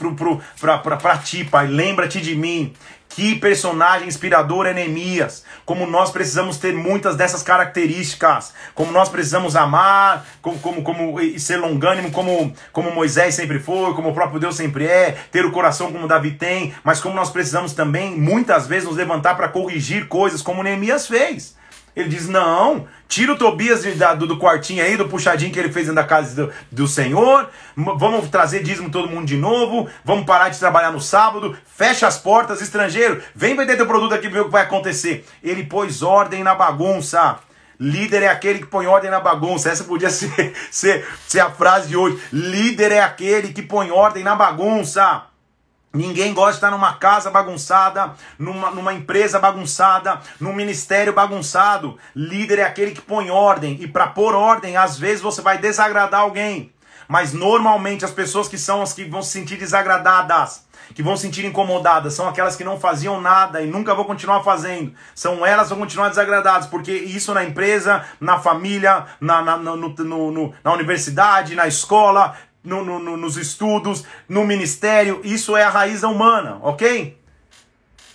para ti, Pai. Lembra-te de mim. Que personagem inspirador é Neemias. Como nós precisamos ter muitas dessas características. Como nós precisamos amar, como, como, como e ser longânimo, como, como Moisés sempre foi, como o próprio Deus sempre é. Ter o coração como Davi tem. Mas como nós precisamos também, muitas vezes, nos levantar para corrigir coisas como Neemias fez. Ele diz: não, tira o Tobias do, do, quartinho aí, do puxadinho que ele fez dentro da casa do, do Senhor. Vamos trazer dízimo todo mundo de novo. Vamos parar de trabalhar no sábado. Fecha as portas, estrangeiro. Vem vender teu produto aqui ver o que vai acontecer. Ele pôs ordem na bagunça. Líder é aquele que põe ordem na bagunça. Essa podia ser, ser, ser a frase de hoje. Líder é aquele que põe ordem na bagunça. Ninguém gosta de estar numa casa bagunçada, numa, numa empresa bagunçada, num ministério bagunçado. Líder é aquele que põe ordem. E para pôr ordem, às vezes você vai desagradar alguém. Mas normalmente as pessoas que são as que vão se sentir desagradadas, que vão se sentir incomodadas, são aquelas que não faziam nada e nunca vão continuar fazendo. São elas que vão continuar desagradadas, porque isso na empresa, na família, na, na, no, no, no, na universidade, na escola, no, no, nos estudos, no ministério. Isso é a raiz humana, ok?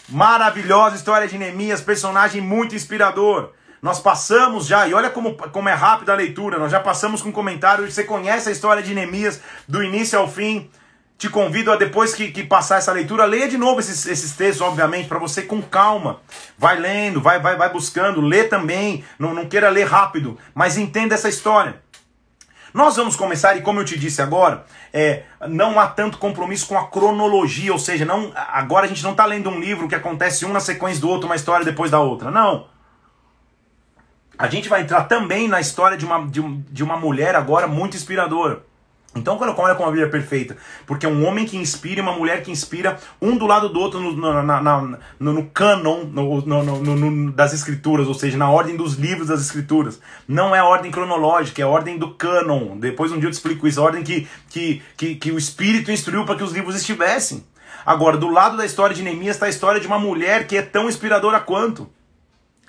Maravilhosa história de Neemias, personagem muito inspirador. Nós passamos já, e olha como, como é rápida a leitura, nós já passamos com comentário. Você conhece a história de Neemias do início ao fim. Te convido a, depois que, que passar essa leitura, leia de novo esses, esses textos, obviamente, para você com calma. Vai lendo, vai, vai, vai buscando, lê também. Não, não queira ler rápido, mas entenda essa história. Nós vamos começar, e como eu te disse agora, é, não há tanto compromisso com a cronologia, ou seja, não, agora a gente não está lendo um livro que acontece um na sequência do outro, uma história depois da outra. Não. A gente vai entrar também na história de uma, de, de uma mulher agora muito inspiradora. Então, quando olha como a Bíblia perfeita, porque é um homem que inspira e uma mulher que inspira, um do lado do outro no, no, no, no no, das escrituras, ou seja, na ordem dos livros das escrituras. Não é a ordem cronológica, é a ordem do cânon. Depois um dia eu te explico isso, a ordem que, que, que, que o Espírito instruiu para que os livros estivessem. Agora, do lado da história de Neemias está a história de uma mulher que é tão inspiradora quanto.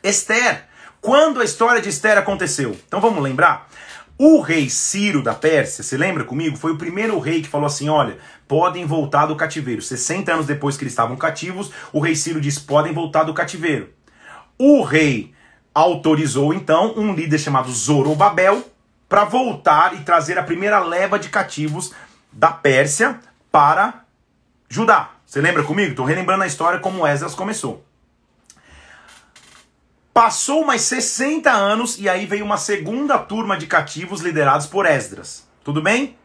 Esther. Quando a história de Esther aconteceu? Então vamos lembrar? O rei Ciro da Pérsia, você lembra comigo? Foi o primeiro rei que falou assim: olha, podem voltar do cativeiro. 60 anos depois que eles estavam cativos, o rei Ciro disse: podem voltar do cativeiro. O rei autorizou então um líder chamado Zorobabel para voltar e trazer a primeira leva de cativos da Pérsia para Judá. Você lembra comigo? Estou relembrando a história como Esdras começou. Passou mais 60 anos e aí veio uma segunda turma de cativos liderados por Esdras. Tudo bem?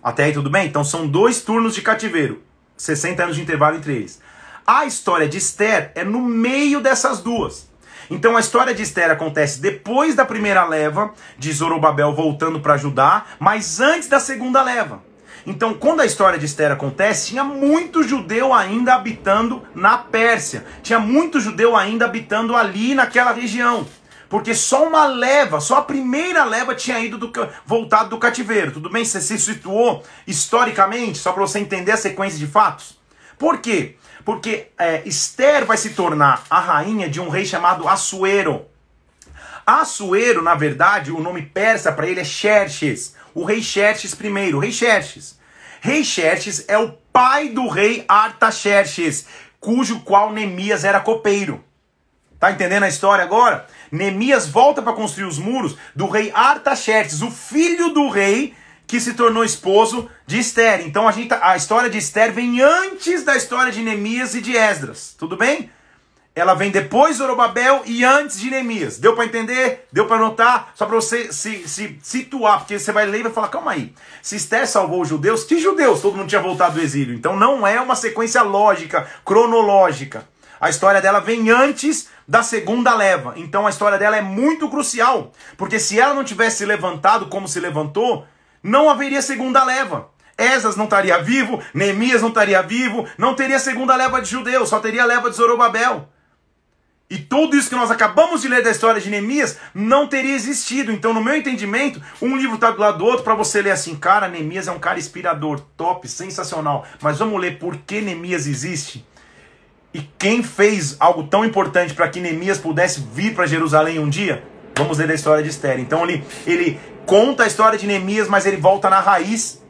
Até aí tudo bem? Então são dois turnos de cativeiro. 60 anos de intervalo entre eles. A história de Esther é no meio dessas duas. Então a história de Esther acontece depois da primeira leva de Zorobabel voltando para Judá, mas antes da segunda leva. Então, quando a história de Esther acontece, tinha muito judeu ainda habitando na Pérsia. Tinha muito judeu ainda habitando ali naquela região. Porque só uma leva, só a primeira leva tinha ido do, voltado do cativeiro. Tudo bem? Você se situou historicamente, só para você entender a sequência de fatos? Por quê? Porque é, Esther vai se tornar a rainha de um rei chamado Assuero. Assuero, na verdade, o nome persa para ele é Xerxes. O rei Xerxes I, o rei Xerxes. Rei Xerxes é o pai do rei Artaxerxes, cujo qual Neemias era copeiro. Tá entendendo a história agora? Neemias volta para construir os muros do rei Artaxerxes, o filho do rei que se tornou esposo de Esther. Então a, gente, tá, a história de Esther vem antes da história de Neemias e de Esdras. Tudo bem? Ela vem depois de Zorobabel e antes de Neemias. Deu para entender? Deu para notar? Só para você se, se situar, porque você vai ler e vai falar: calma aí. Se Esther salvou os judeus, que judeus? Todo mundo tinha voltado do exílio. Então não é uma sequência lógica, cronológica. A história dela vem antes da segunda leva. Então a história dela é muito crucial. Porque se ela não tivesse se levantado como se levantou, não haveria segunda leva. Esas não estaria vivo, Neemias não estaria vivo, não teria segunda leva de judeus, só teria a leva de Zorobabel. E tudo isso que nós acabamos de ler da história de Neemias não teria existido. Então, no meu entendimento, um livro está do lado do outro para você ler assim, cara, Neemias é um cara inspirador, top, sensacional. Mas vamos ler por que Neemias existe? E quem fez algo tão importante para que Neemias pudesse vir para Jerusalém um dia? Vamos ler a história de Esther. Então ele, ele conta a história de Neemias, mas ele volta na raiz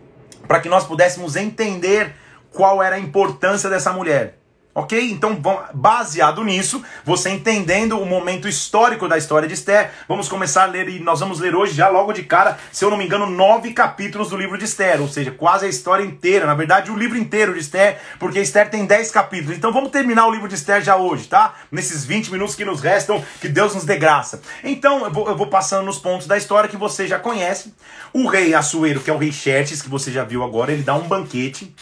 para que nós pudéssemos entender qual era a importância dessa mulher. Ok? Então, baseado nisso, você entendendo o momento histórico da história de Esther, vamos começar a ler, e nós vamos ler hoje, já logo de cara, se eu não me engano, nove capítulos do livro de Esther, ou seja, quase a história inteira, na verdade, o livro inteiro de Esther, porque Esther tem dez capítulos. Então, vamos terminar o livro de Esther já hoje, tá? Nesses 20 minutos que nos restam, que Deus nos dê graça. Então, eu vou, eu vou passando nos pontos da história que você já conhece. O rei Assuero, que é o rei Xerxes, que você já viu agora, ele dá um banquete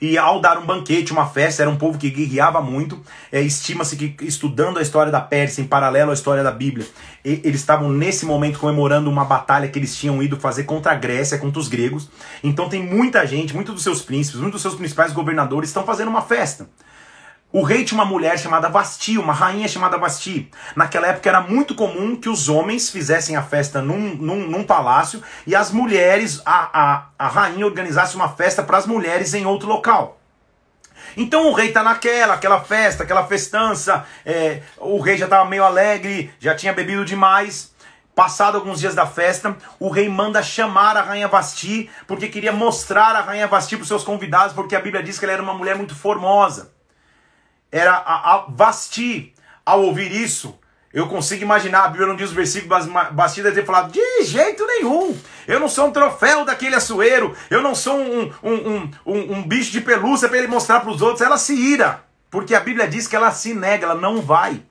e ao dar um banquete, uma festa, era um povo que guerreava muito. É, Estima-se que, estudando a história da Pérsia, em paralelo à história da Bíblia, e, eles estavam nesse momento comemorando uma batalha que eles tinham ido fazer contra a Grécia, contra os gregos. Então tem muita gente, muitos dos seus príncipes, muitos dos seus principais governadores estão fazendo uma festa. O rei tinha uma mulher chamada Vasti, uma rainha chamada Vasti. Naquela época era muito comum que os homens fizessem a festa num, num, num palácio e as mulheres, a, a, a rainha organizasse uma festa para as mulheres em outro local. Então o rei está naquela, aquela festa, aquela festança, é, o rei já estava meio alegre, já tinha bebido demais. Passado alguns dias da festa, o rei manda chamar a rainha Vasti, porque queria mostrar a rainha Vasti para os seus convidados, porque a Bíblia diz que ela era uma mulher muito formosa era a, a Vasti. Ao ouvir isso, eu consigo imaginar, a Bíblia não diz o versículo, mas Basti deve ter falado, de jeito nenhum, eu não sou um troféu daquele açoeiro, eu não sou um, um, um, um, um bicho de pelúcia para ele mostrar para os outros, ela se ira, porque a Bíblia diz que ela se nega, ela não vai.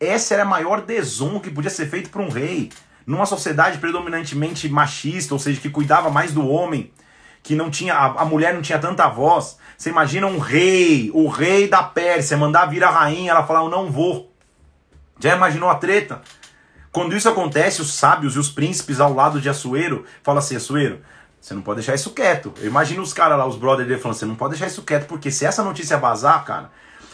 Essa era a maior desonra que podia ser feito para um rei, numa sociedade predominantemente machista, ou seja, que cuidava mais do homem, que não tinha, a, mulher não tinha tanta voz. Você imagina um rei, o rei da Pérsia, mandar vir a rainha, ela falar, eu não vou. Já imaginou a treta? Quando isso acontece, os sábios e os príncipes ao lado de Assuero falam assim: Assuero, você não pode deixar isso quieto. Eu imagino os caras lá, os brothers dele falando: você não pode deixar isso quieto, porque se essa notícia vazar, cara,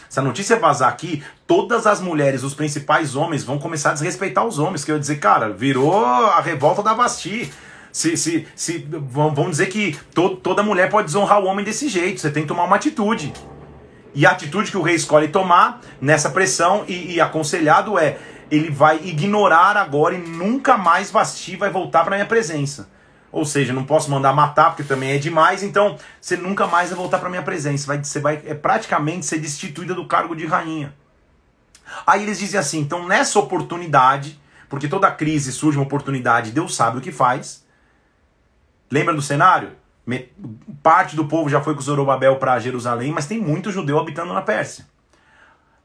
se a notícia vazar aqui, todas as mulheres, os principais homens, vão começar a desrespeitar os homens. Que eu ia dizer, cara, virou a revolta da Basti. Se, se, se, vão dizer que to, toda mulher pode desonrar o homem desse jeito. Você tem que tomar uma atitude. E a atitude que o rei escolhe tomar nessa pressão e, e aconselhado é: ele vai ignorar agora e nunca mais Vasti vai voltar para minha presença. Ou seja, não posso mandar matar porque também é demais, então você nunca mais vai voltar para minha presença. Vai, você vai é, praticamente ser destituída do cargo de rainha. Aí eles dizem assim: então nessa oportunidade, porque toda crise surge uma oportunidade, Deus sabe o que faz. Lembra do cenário? Parte do povo já foi com Zorobabel para Jerusalém, mas tem muito judeu habitando na Pérsia.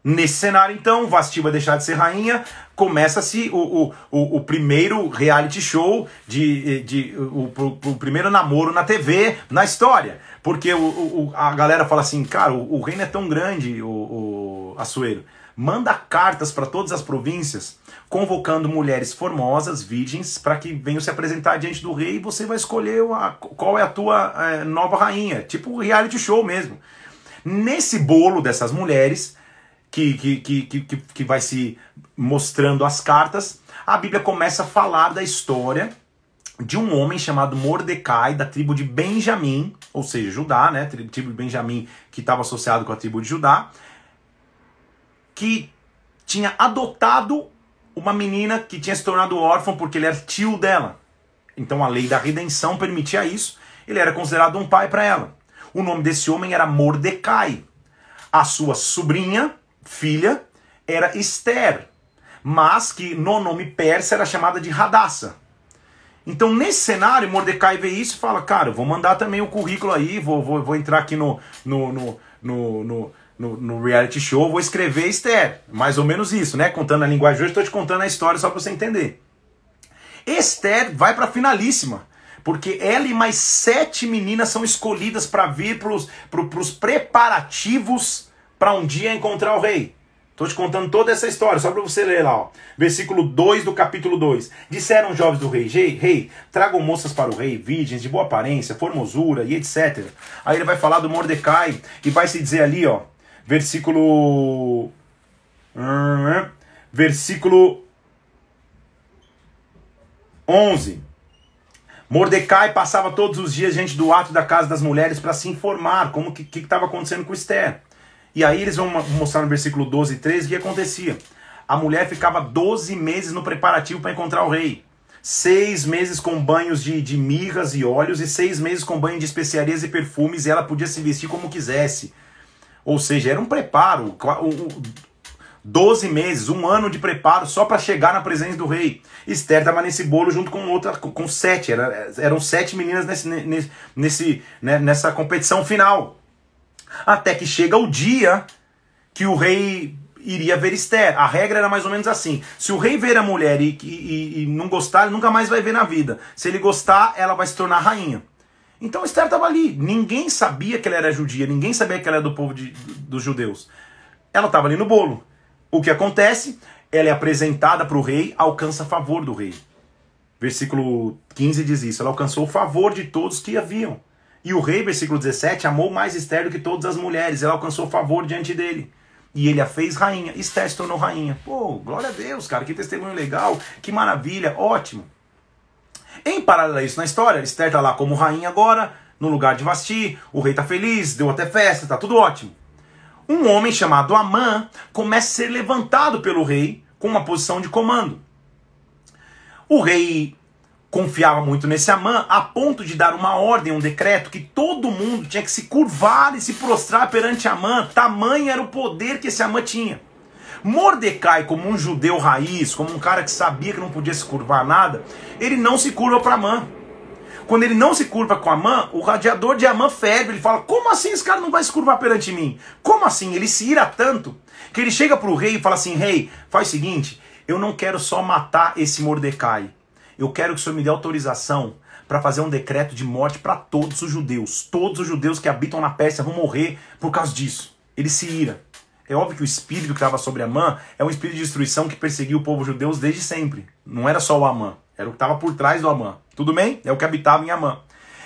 Nesse cenário, então, Vasti vai deixar de ser rainha, começa-se o, o, o, o, primeiro reality show, de, de, o, o, o, primeiro namoro na TV, na história. Porque o, o, a galera fala assim, cara, o, o reino é tão grande, o, o Açoeiro, manda cartas para todas as províncias, convocando mulheres formosas, virgens, para que venham se apresentar diante do rei e você vai escolher a, qual é a tua é, nova rainha. Tipo reality show mesmo. Nesse bolo dessas mulheres, que, que, que, que, que vai se mostrando as cartas, a Bíblia começa a falar da história de um homem chamado Mordecai, da tribo de Benjamim, ou seja, Judá, né? Tribo de Benjamim que estava associado com a tribo de Judá, que tinha adotado uma menina que tinha se tornado órfã porque ele era tio dela. Então a lei da redenção permitia isso. Ele era considerado um pai para ela. O nome desse homem era Mordecai. A sua sobrinha, filha, era Esther, mas que no nome persa era chamada de Radassa. Então, nesse cenário, Mordecai vê isso e fala: Cara, vou mandar também o currículo aí, vou, vou, vou entrar aqui no, no, no, no, no no, no, reality show, vou escrever Esther. Mais ou menos isso, né? Contando a linguagem hoje, estou te contando a história só para você entender. Esther vai para a finalíssima, porque ela e mais sete meninas são escolhidas para vir para os preparativos para um dia encontrar o rei. Estou te contando toda essa história, só para você ler lá. Ó. Versículo 2 do capítulo 2. Disseram os jovens do rei, rei, rei, tragam moças para o rei, virgens de boa aparência, formosura e etc. Aí ele vai falar do Mordecai e vai se dizer ali, ó, versículo. Versículo 11. Mordecai passava todos os dias diante do ato da casa das mulheres para se informar como que estava acontecendo com Esther. E aí eles vão mostrar no versículo 12 e 13 o que acontecia. A mulher ficava 12 meses no preparativo para encontrar o rei. Seis meses com banhos de, de mirras e óleos e seis meses com banho de especiarias e perfumes e ela podia se vestir como quisesse. Ou seja, era um preparo. 12 meses, um ano de preparo só para chegar na presença do rei. Esther estava nesse bolo junto com outra, com sete. Era, eram sete meninas nesse, nesse, né, nessa competição final. Até que chega o dia que o rei iria ver Esther. A regra era mais ou menos assim: se o rei ver a mulher e, e, e não gostar, ele nunca mais vai ver na vida. Se ele gostar, ela vai se tornar rainha. Então Esther estava ali. Ninguém sabia que ela era judia, ninguém sabia que ela era do povo de, dos judeus. Ela estava ali no bolo. O que acontece? Ela é apresentada para o rei, alcança favor do rei. Versículo 15 diz isso: ela alcançou o favor de todos que haviam. E o rei, versículo 17, amou mais Esther do que todas as mulheres. Ela alcançou favor diante dele. E ele a fez rainha. Esther se tornou rainha. Pô, glória a Deus, cara. Que testemunho legal. Que maravilha. Ótimo. Em paralelo a isso na história, Esther está lá como rainha agora, no lugar de Vasti. O rei está feliz, deu até festa, está tudo ótimo. Um homem chamado Amã começa a ser levantado pelo rei com uma posição de comando. O rei confiava muito nesse Amã, a ponto de dar uma ordem, um decreto, que todo mundo tinha que se curvar e se prostrar perante Amã. Tamanho era o poder que esse Amã tinha. Mordecai, como um judeu raiz, como um cara que sabia que não podia se curvar nada, ele não se curva para Amã. Quando ele não se curva com Amã, o radiador de Amã ferve. Ele fala: Como assim esse cara não vai se curvar perante mim? Como assim? Ele se ira tanto que ele chega para o rei e fala assim: Rei, faz o seguinte, eu não quero só matar esse Mordecai eu quero que o Senhor me dê autorização para fazer um decreto de morte para todos os judeus. Todos os judeus que habitam na Pérsia vão morrer por causa disso. Ele se ira. É óbvio que o espírito que estava sobre Amã é um espírito de destruição que perseguiu o povo judeu desde sempre. Não era só o Amã, era o que estava por trás do Amã. Tudo bem? É o que habitava em Amã.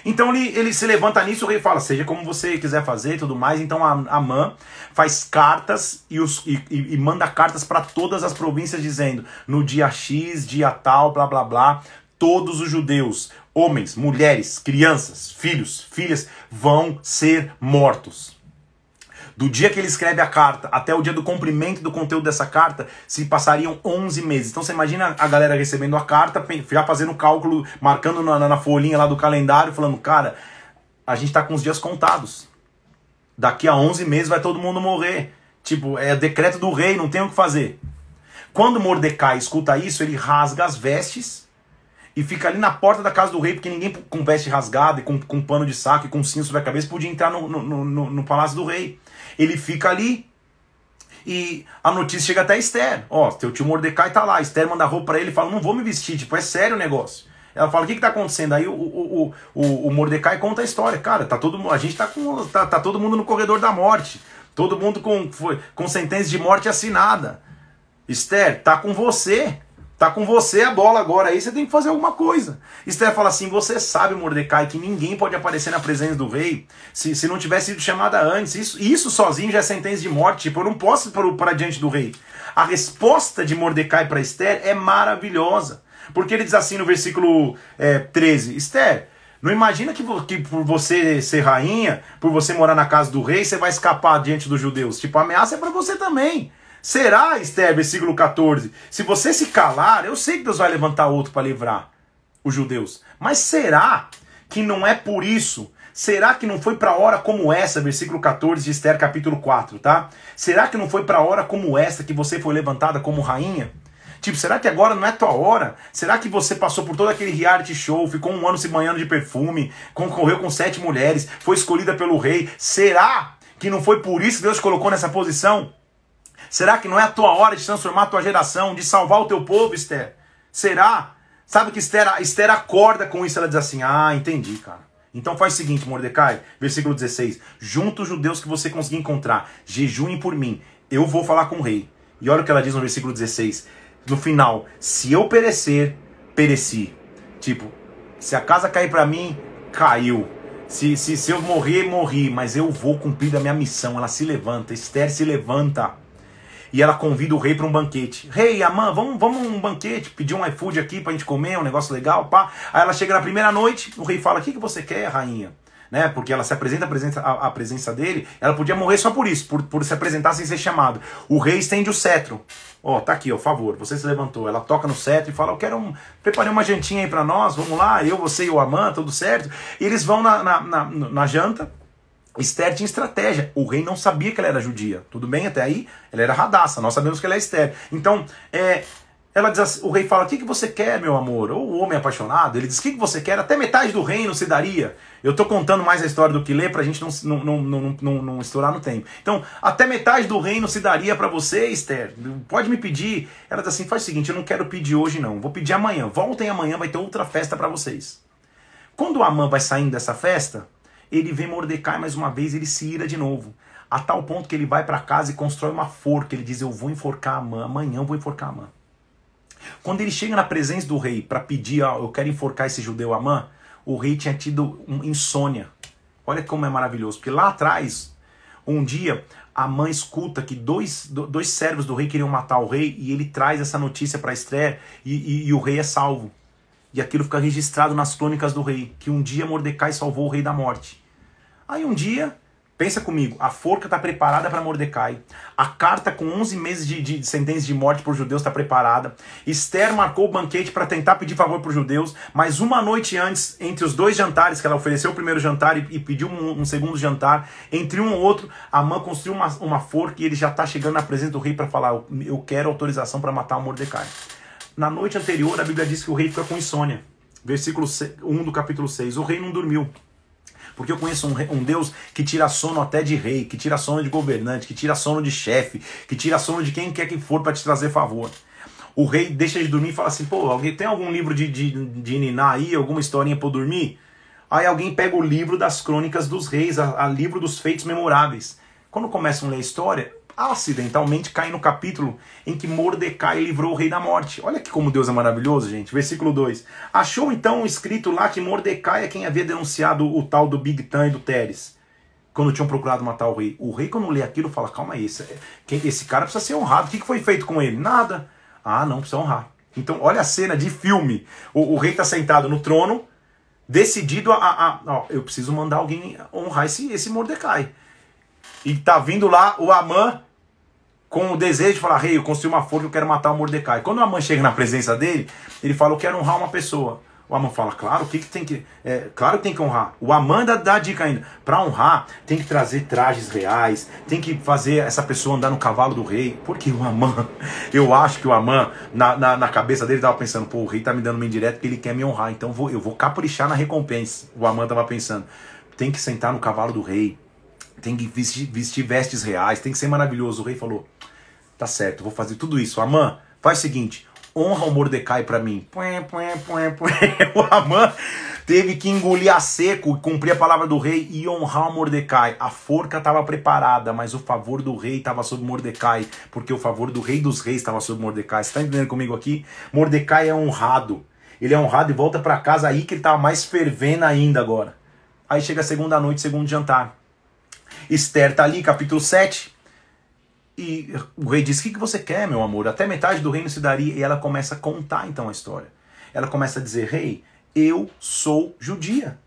Então ele, ele se levanta nisso, rei fala, seja como você quiser fazer e tudo mais. Então Amã faz cartas e, os, e, e, e manda cartas para todas as províncias dizendo, no dia X, dia tal, blá blá blá, todos os judeus, homens, mulheres, crianças, filhos, filhas, vão ser mortos. Do dia que ele escreve a carta até o dia do cumprimento do conteúdo dessa carta, se passariam 11 meses. Então você imagina a galera recebendo a carta, já fazendo cálculo, marcando na, na folhinha lá do calendário, falando, cara, a gente tá com os dias contados. Daqui a 11 meses vai todo mundo morrer. Tipo, é decreto do rei, não tem o que fazer. Quando Mordecai escuta isso, ele rasga as vestes e fica ali na porta da casa do rei, porque ninguém com veste rasgada e com, com pano de saco e com cinto sobre a cabeça podia entrar no, no, no, no palácio do rei. Ele fica ali E a notícia chega até a Esther. Ó, teu tio Mordecai tá lá. Esther manda roupa pra ele e fala: Não vou me vestir. Tipo, é sério o negócio. Ela fala: O que, que tá acontecendo? Aí o, o, o, o, Mordecai conta a história. Cara, tá todo, a gente tá com. Tá, tá todo mundo no corredor da morte. Todo mundo com, com sentença de morte assinada. Esther, tá com você. Tá com você a bola agora, aí você tem que fazer alguma coisa. Esther fala assim: você sabe, Mordecai, que ninguém pode aparecer na presença do rei se, se não tivesse sido chamada antes. Isso, isso sozinho já é sentença de morte. Tipo, eu não posso ir para diante do rei. A resposta de Mordecai para Esther é maravilhosa. Porque ele diz assim no versículo é, 13: Esther, não imagina que, que por você ser rainha, por você morar na casa do rei, você vai escapar diante dos judeus. Tipo, a ameaça é para você também. Será, Esther, versículo 14, se você se calar, eu sei que Deus vai levantar outro para livrar os judeus. Mas será que não é por isso? Será que não foi para hora como essa, versículo 14 de Esther, capítulo 4, tá? Será que não foi para hora como essa que você foi levantada como rainha? Tipo, será que agora não é tua hora? Será que você passou por todo aquele reality show, ficou um ano se banhando de perfume, concorreu com sete mulheres, foi escolhida pelo rei? Será que não foi por isso que Deus colocou nessa posição? Será que não é a tua hora de transformar a tua geração, de salvar o teu povo, Esther? Será? Sabe que Esther, Esther acorda com isso, ela diz assim: Ah, entendi, cara. Então faz o seguinte, Mordecai, versículo 16: Junta os judeus que você conseguir encontrar, jejuem por mim, eu vou falar com o rei. E olha o que ela diz no versículo 16: No final, se eu perecer, pereci. Tipo, se a casa cair para mim, caiu. Se, se, se eu morrer, morri, mas eu vou cumprir a minha missão. Ela se levanta, Esther se levanta e ela convida o rei para um banquete. Rei, Amã, vamos, vamos um banquete, pedir um iFood aqui pra gente comer, um negócio legal, pá. Aí ela chega na primeira noite, o rei fala: O que, que você quer, rainha? Né, porque ela se apresenta a presença, a, a presença dele, ela podia morrer só por isso, por, por se apresentar sem ser chamado. O rei estende o cetro. Ó, oh, tá aqui, ó, favor, você se levantou. Ela toca no cetro e fala: Eu quero um. Preparei uma jantinha aí para nós, vamos lá, eu, você e o Amã, tudo certo. E eles vão na, na, na, na janta. Esther tinha estratégia. O rei não sabia que ela era judia. Tudo bem até aí? Ela era radaça. Nós sabemos que ela é Esther. Então, é, ela diz assim, o rei fala: O que, que você quer, meu amor? Ou o homem apaixonado. Ele diz: O que, que você quer? Até metade do reino se daria. Eu estou contando mais a história do que ler para a gente não, não, não, não, não, estourar no tempo. Então, até metade do reino se daria para você, Esther. Pode me pedir. Ela diz assim: Faz o seguinte, eu não quero pedir hoje, não. Vou pedir amanhã. Voltem amanhã, vai ter outra festa para vocês. Quando o Amã vai saindo dessa festa, ele vê Mordecai mais uma vez, ele se ira de novo. A tal ponto que ele vai para casa e constrói uma forca. Ele diz: Eu vou enforcar a mãe, amanhã eu vou enforcar a mãe. Quando ele chega na presença do rei para pedir, ó, eu quero enforcar esse judeu Amã, o rei tinha tido insônia. Olha como é maravilhoso, porque lá atrás, um dia, a mãe escuta que dois, dois servos do rei queriam matar o rei e ele traz essa notícia para Esther e, e, e o rei é salvo. E aquilo fica registrado nas crônicas do rei, que um dia Mordecai salvou o rei da morte. Aí um dia, pensa comigo, a forca está preparada para Mordecai, a carta com 11 meses de, de sentença de morte para os judeus está preparada, Esther marcou o banquete para tentar pedir favor para os judeus, mas uma noite antes, entre os dois jantares, que ela ofereceu o primeiro jantar e, e pediu um, um, segundo jantar, entre um ou outro, a mãe construiu uma, uma forca e ele já está chegando na presença do rei para falar, eu, eu quero autorização para matar Mordecai. Na noite anterior, a Bíblia diz que o rei fica com insônia. Versículo 1 do capítulo 6. O rei não dormiu. Porque eu conheço um, um, Deus que tira sono até de rei, que tira sono de governante, que tira sono de chefe, que tira sono de quem quer que for para te trazer favor. O rei deixa de dormir e fala assim: pô, alguém tem algum livro de, de, de Niná aí, alguma historinha para dormir? Aí alguém pega o livro das crônicas dos reis, a, a livro dos feitos memoráveis. Quando começam a ler a história, acidentalmente cai no capítulo em que Mordecai livrou o rei da morte. Olha que como Deus é maravilhoso, gente. Versículo 2. Achou então escrito lá que Mordecai é quem havia denunciado o tal do Big Tan e do Teres. Quando tinham procurado matar o rei. O rei, quando lê aquilo, fala: calma aí, esse, esse cara precisa ser honrado. O que foi feito com ele? Nada. Ah, não, precisa honrar. Então, olha a cena de filme. O, o rei está sentado no trono, decidido a, a, ó, eu preciso mandar alguém honrar esse, esse Mordecai. E tá vindo lá o Amã com o desejo de falar, rei, hey, eu construí uma forca, eu quero matar o Mordecai. Quando o Amã chega na presença dele, ele fala, eu quero honrar uma pessoa. O Amã fala, claro, o que, que tem que. É, claro que tem que honrar. O Amã dá, a dica ainda. Para honrar, tem que trazer trajes reais, tem que fazer essa pessoa andar no cavalo do rei. Porque o Amã, eu acho que o Amã, na, na, na cabeça dele, tava pensando, pô, o rei tá me dando uma indireta porque ele quer me honrar, então vou, eu vou caprichar na recompensa. O Amã tava pensando, tem que sentar no cavalo do rei, tem que vestir, vestir vestes reais, tem que ser maravilhoso. O rei falou: Tá certo, vou fazer tudo isso. Amã, faz o seguinte, honra o Mordecai para mim. O Amã teve que engolir a seco e cumprir a palavra do rei e honrar o Mordecai. A forca estava preparada, mas o favor do rei estava sobre Mordecai, porque o favor do rei dos reis estava sobre Mordecai. Você está entendendo comigo aqui? Mordecai é honrado. Ele é honrado e volta para casa aí que ele estava mais fervendo ainda agora. Aí chega a segunda noite, segundo jantar. Esther tá ali, capítulo 7. E o rei diz: O que, que você quer, meu amor? Até metade do reino se daria. E ela começa a contar então a história. Ela começa a dizer: Rei, eu sou judia.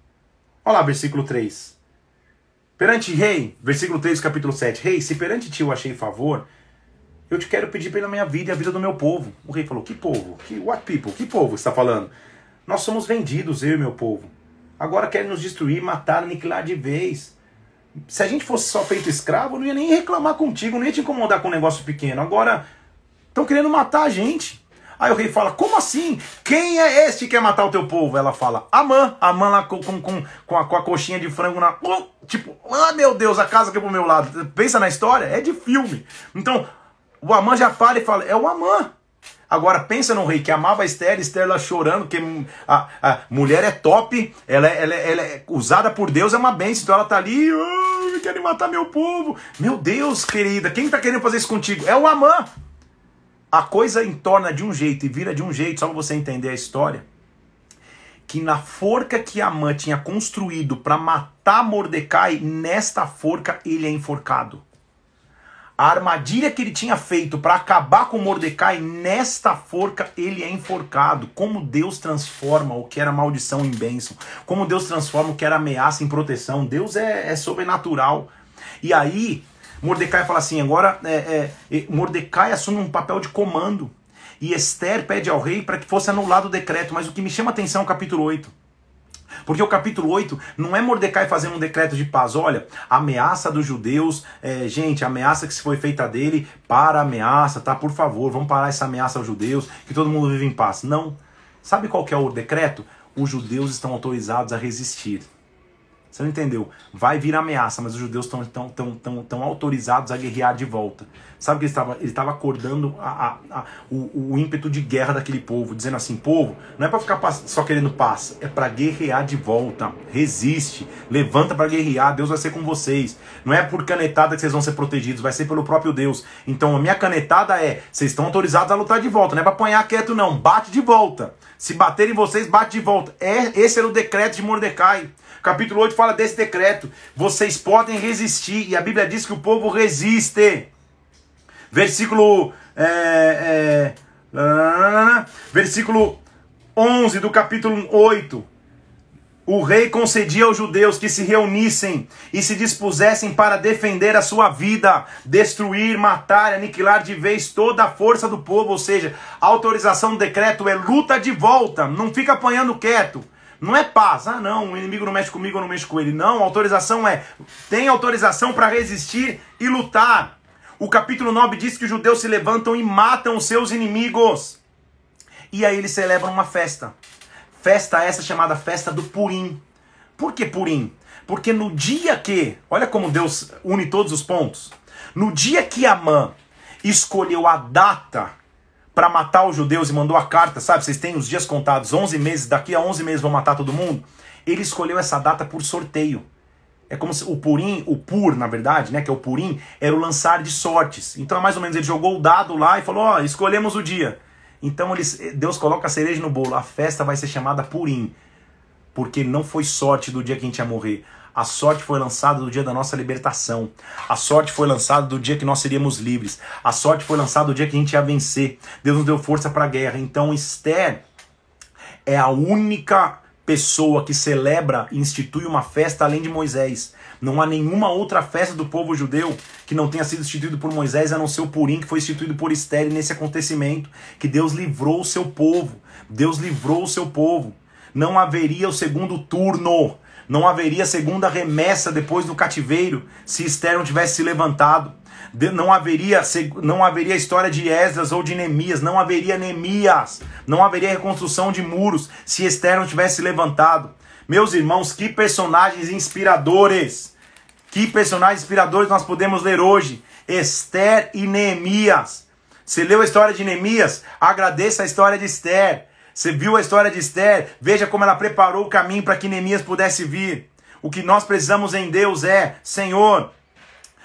Olha lá, versículo 3. Perante rei, versículo 3, capítulo 7. Rei, se perante ti eu achei favor, eu te quero pedir pela minha vida e a vida do meu povo. O rei falou: Que povo? Que, what people? Que povo está falando? Nós somos vendidos, eu e meu povo. Agora querem nos destruir, matar, aniquilar de vez. Se a gente fosse só feito escravo, eu não ia nem reclamar contigo, não ia te incomodar com um negócio pequeno. Agora, estão querendo matar a gente. Aí o rei fala: Como assim? Quem é este que quer matar o teu povo? Ela fala: Amã. Amã lá com, com, com, com, a, com a coxinha de frango na. Oh, tipo, ah, meu Deus, a casa aqui pro meu lado. Pensa na história? É de filme. Então, o Amã já para e fala: É o Amã. Agora pensa no rei que amava a Esther, Esther lá chorando, que a, a mulher é top, ela é, ela, é, ela é usada por Deus, é uma bênção, então ela tá ali, oh, querem matar meu povo. Meu Deus, querida, quem tá querendo fazer isso contigo? É o Amã a coisa entorna de um jeito e vira de um jeito, só para você entender a história, que na forca que Amã tinha construído para matar Mordecai, nesta forca ele é enforcado. A armadilha que ele tinha feito para acabar com Mordecai, nesta forca ele é enforcado. Como Deus transforma o que era maldição em bênção. Como Deus transforma o que era ameaça em proteção. Deus é, é sobrenatural. E aí, Mordecai fala assim: agora é, é, Mordecai assume um papel de comando. E Esther pede ao rei para que fosse anulado o decreto. Mas o que me chama atenção é o capítulo 8. Porque o capítulo 8 não é Mordecai fazendo um decreto de paz. Olha, ameaça dos judeus, é, gente, ameaça que se foi feita dele, para a ameaça, tá? Por favor, vamos parar essa ameaça aos judeus, que todo mundo vive em paz. Não. Sabe qual que é o decreto? Os judeus estão autorizados a resistir. Você não entendeu? Vai vir ameaça, mas os judeus estão tão, tão, tão, tão autorizados a guerrear de volta. Sabe que ele estava, ele acordando a, a, a, o, o ímpeto de guerra daquele povo, dizendo assim: povo, não é para ficar só querendo paz, é para guerrear de volta. Resiste, levanta para guerrear, Deus vai ser com vocês. Não é por canetada que vocês vão ser protegidos, vai ser pelo próprio Deus. Então a minha canetada é: vocês estão autorizados a lutar de volta, não é para apanhar quieto, não, bate de volta. Se baterem vocês, bate de volta. É, esse era o decreto de Mordecai. Capítulo 8 fala desse decreto. Vocês podem resistir. E a Bíblia diz que o povo resiste. Versículo. É, é, versículo 11 do capítulo 8. O rei concedia aos judeus que se reunissem e se dispusessem para defender a sua vida, destruir, matar, aniquilar de vez toda a força do povo. Ou seja, a autorização do decreto é luta de volta, não fica apanhando quieto. Não é paz. Ah, não, o inimigo não mexe comigo, eu não mexo com ele. Não, autorização é: tem autorização para resistir e lutar. O capítulo 9 diz que os judeus se levantam e matam os seus inimigos. E aí eles celebram uma festa. Festa essa chamada festa do Purim. Por que Purim? Porque no dia que, olha como Deus une todos os pontos. No dia que Amã escolheu a data para matar os judeus e mandou a carta, sabe? Vocês têm os dias contados, 11 meses, daqui a 11 meses vão matar todo mundo. Ele escolheu essa data por sorteio. É como se o Purim, o Pur, na verdade, né, que é o Purim, era o lançar de sortes. Então, é mais ou menos, ele jogou o dado lá e falou: Ó, oh, escolhemos o dia. Então, eles, Deus coloca a cereja no bolo. A festa vai ser chamada Purim. Porque não foi sorte do dia que a gente ia morrer. A sorte foi lançada do dia da nossa libertação. A sorte foi lançada do dia que nós seríamos livres. A sorte foi lançada do dia que a gente ia vencer. Deus nos deu força para a guerra. Então Esther é a única pessoa que celebra e institui uma festa além de Moisés. Não há nenhuma outra festa do povo judeu que não tenha sido instituído por Moisés, a não ser o Purim, que foi instituído por Esther nesse acontecimento, que Deus livrou o seu povo. Deus livrou o seu povo. Não haveria o segundo turno. Não haveria segunda remessa depois do cativeiro se Esther não tivesse se levantado. Não haveria, não haveria história de Esdras ou de Neemias, não haveria Neemias, não haveria reconstrução de muros se Esther não tivesse se levantado. Meus irmãos, que personagens inspiradores! Que personagens inspiradores nós podemos ler hoje. Esther e Neemias. Você leu a história de Neemias? Agradeça a história de Esther. Você viu a história de Esther? Veja como ela preparou o caminho para que Neemias pudesse vir. O que nós precisamos em Deus é, Senhor,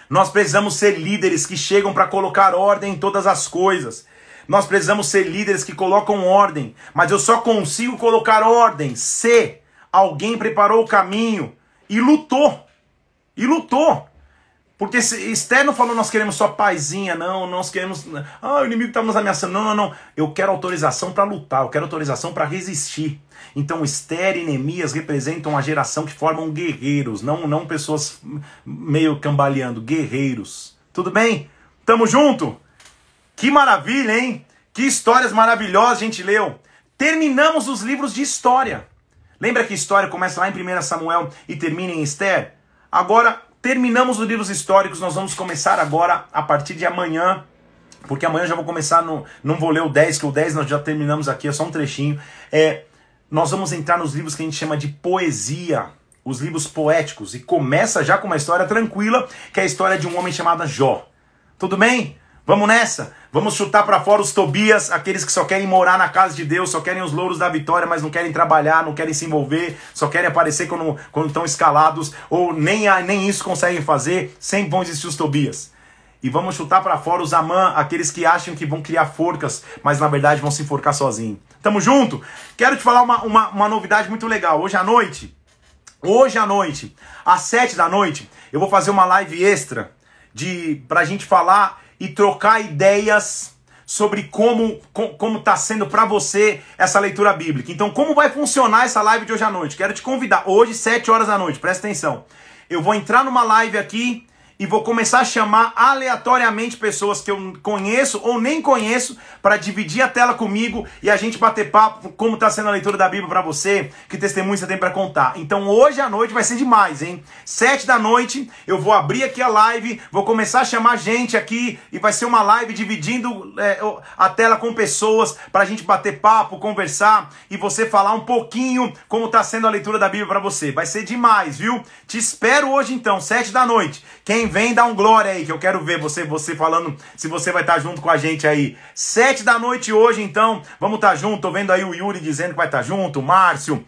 nós precisamos ser líderes que chegam para colocar ordem em todas as coisas. Nós precisamos ser líderes que colocam ordem, mas eu só consigo colocar ordem se alguém preparou o caminho e lutou. E lutou. Porque Esther não falou nós queremos só paizinha, não, nós queremos. Ah, o inimigo está nos ameaçando. Não, não, não. Eu quero autorização para lutar, eu quero autorização para resistir. Então Esther e Neemias representam a geração que formam guerreiros, não, não pessoas meio cambaleando, guerreiros. Tudo bem? Tamo junto? Que maravilha, hein? Que histórias maravilhosas a gente leu. Terminamos os livros de história. Lembra que história começa lá em 1 Samuel e termina em Esther? Agora Terminamos os livros históricos, nós vamos começar agora a partir de amanhã, porque amanhã eu já vou começar no. Não vou ler o 10, que o 10 nós já terminamos aqui, é só um trechinho. É, nós vamos entrar nos livros que a gente chama de poesia, os livros poéticos, e começa já com uma história tranquila, que é a história de um homem chamado Jó. Tudo bem? Vamos nessa? Vamos chutar para fora os Tobias, aqueles que só querem morar na casa de Deus, só querem os louros da vitória, mas não querem trabalhar, não querem se envolver, só querem aparecer quando, quando estão escalados, ou nem, nem isso conseguem fazer, sempre vão existir os Tobias. E vamos chutar para fora os Amã, aqueles que acham que vão criar forcas, mas na verdade vão se enforcar sozinhos. Tamo junto? Quero te falar uma, uma, uma novidade muito legal. Hoje à noite, hoje à noite, às sete da noite, eu vou fazer uma live extra de pra gente falar e trocar ideias sobre como como está sendo para você essa leitura bíblica. Então, como vai funcionar essa live de hoje à noite? Quero te convidar hoje, 7 horas da noite. Presta atenção. Eu vou entrar numa live aqui e vou começar a chamar aleatoriamente pessoas que eu conheço ou nem conheço para dividir a tela comigo e a gente bater papo como está sendo a leitura da Bíblia para você, que testemunho você tem para contar. Então hoje à noite vai ser demais, hein? Sete da noite eu vou abrir aqui a live, vou começar a chamar gente aqui e vai ser uma live dividindo é, a tela com pessoas para a gente bater papo, conversar e você falar um pouquinho como está sendo a leitura da Bíblia para você. Vai ser demais, viu? Te espero hoje então, sete da noite. Quem vem, dá um glória aí, que eu quero ver você você falando se você vai estar junto com a gente aí. Sete da noite hoje, então, vamos estar junto. Tô vendo aí o Yuri dizendo que vai estar junto, o Márcio,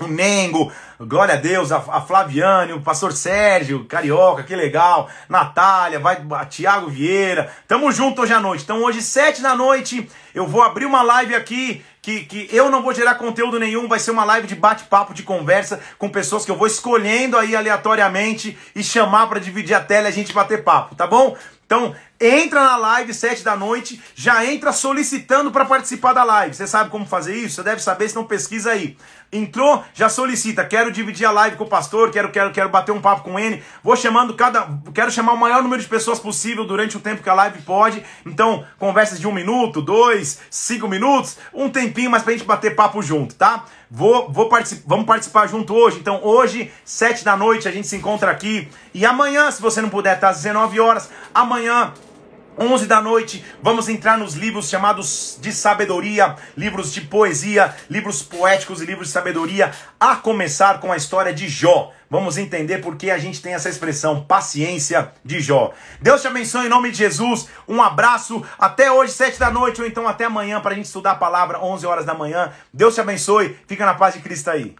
o Nengo, glória a Deus, a, a Flaviane, o pastor Sérgio, Carioca, que legal, Natália, vai, Tiago Vieira, tamo junto hoje à noite. Então hoje, sete da noite, eu vou abrir uma live aqui, que, que eu não vou gerar conteúdo nenhum, vai ser uma live de bate-papo, de conversa com pessoas que eu vou escolhendo aí aleatoriamente e chamar para dividir a tela e a gente bater papo, tá bom? Então, entra na live 7 da noite, já entra solicitando para participar da live. Você sabe como fazer isso? Você deve saber, se não pesquisa aí. Entrou, já solicita. Quero dividir a live com o pastor, quero, quero, quero bater um papo com ele. Vou chamando cada. Quero chamar o maior número de pessoas possível durante o tempo que a live pode. Então, conversas de um minuto, dois, cinco minutos, um tempinho mais pra gente bater papo junto, tá? Vou, vou particip... Vamos participar junto hoje. Então, hoje, sete da noite, a gente se encontra aqui. E amanhã, se você não puder, tá às 19 horas. Amanhã, 11 da noite, vamos entrar nos livros chamados de sabedoria, livros de poesia, livros poéticos e livros de sabedoria, a começar com a história de Jó. Vamos entender por que a gente tem essa expressão, paciência de Jó. Deus te abençoe em nome de Jesus. Um abraço. Até hoje, 7 da noite, ou então até amanhã, para a gente estudar a palavra, 11 horas da manhã. Deus te abençoe. Fica na paz de Cristo aí.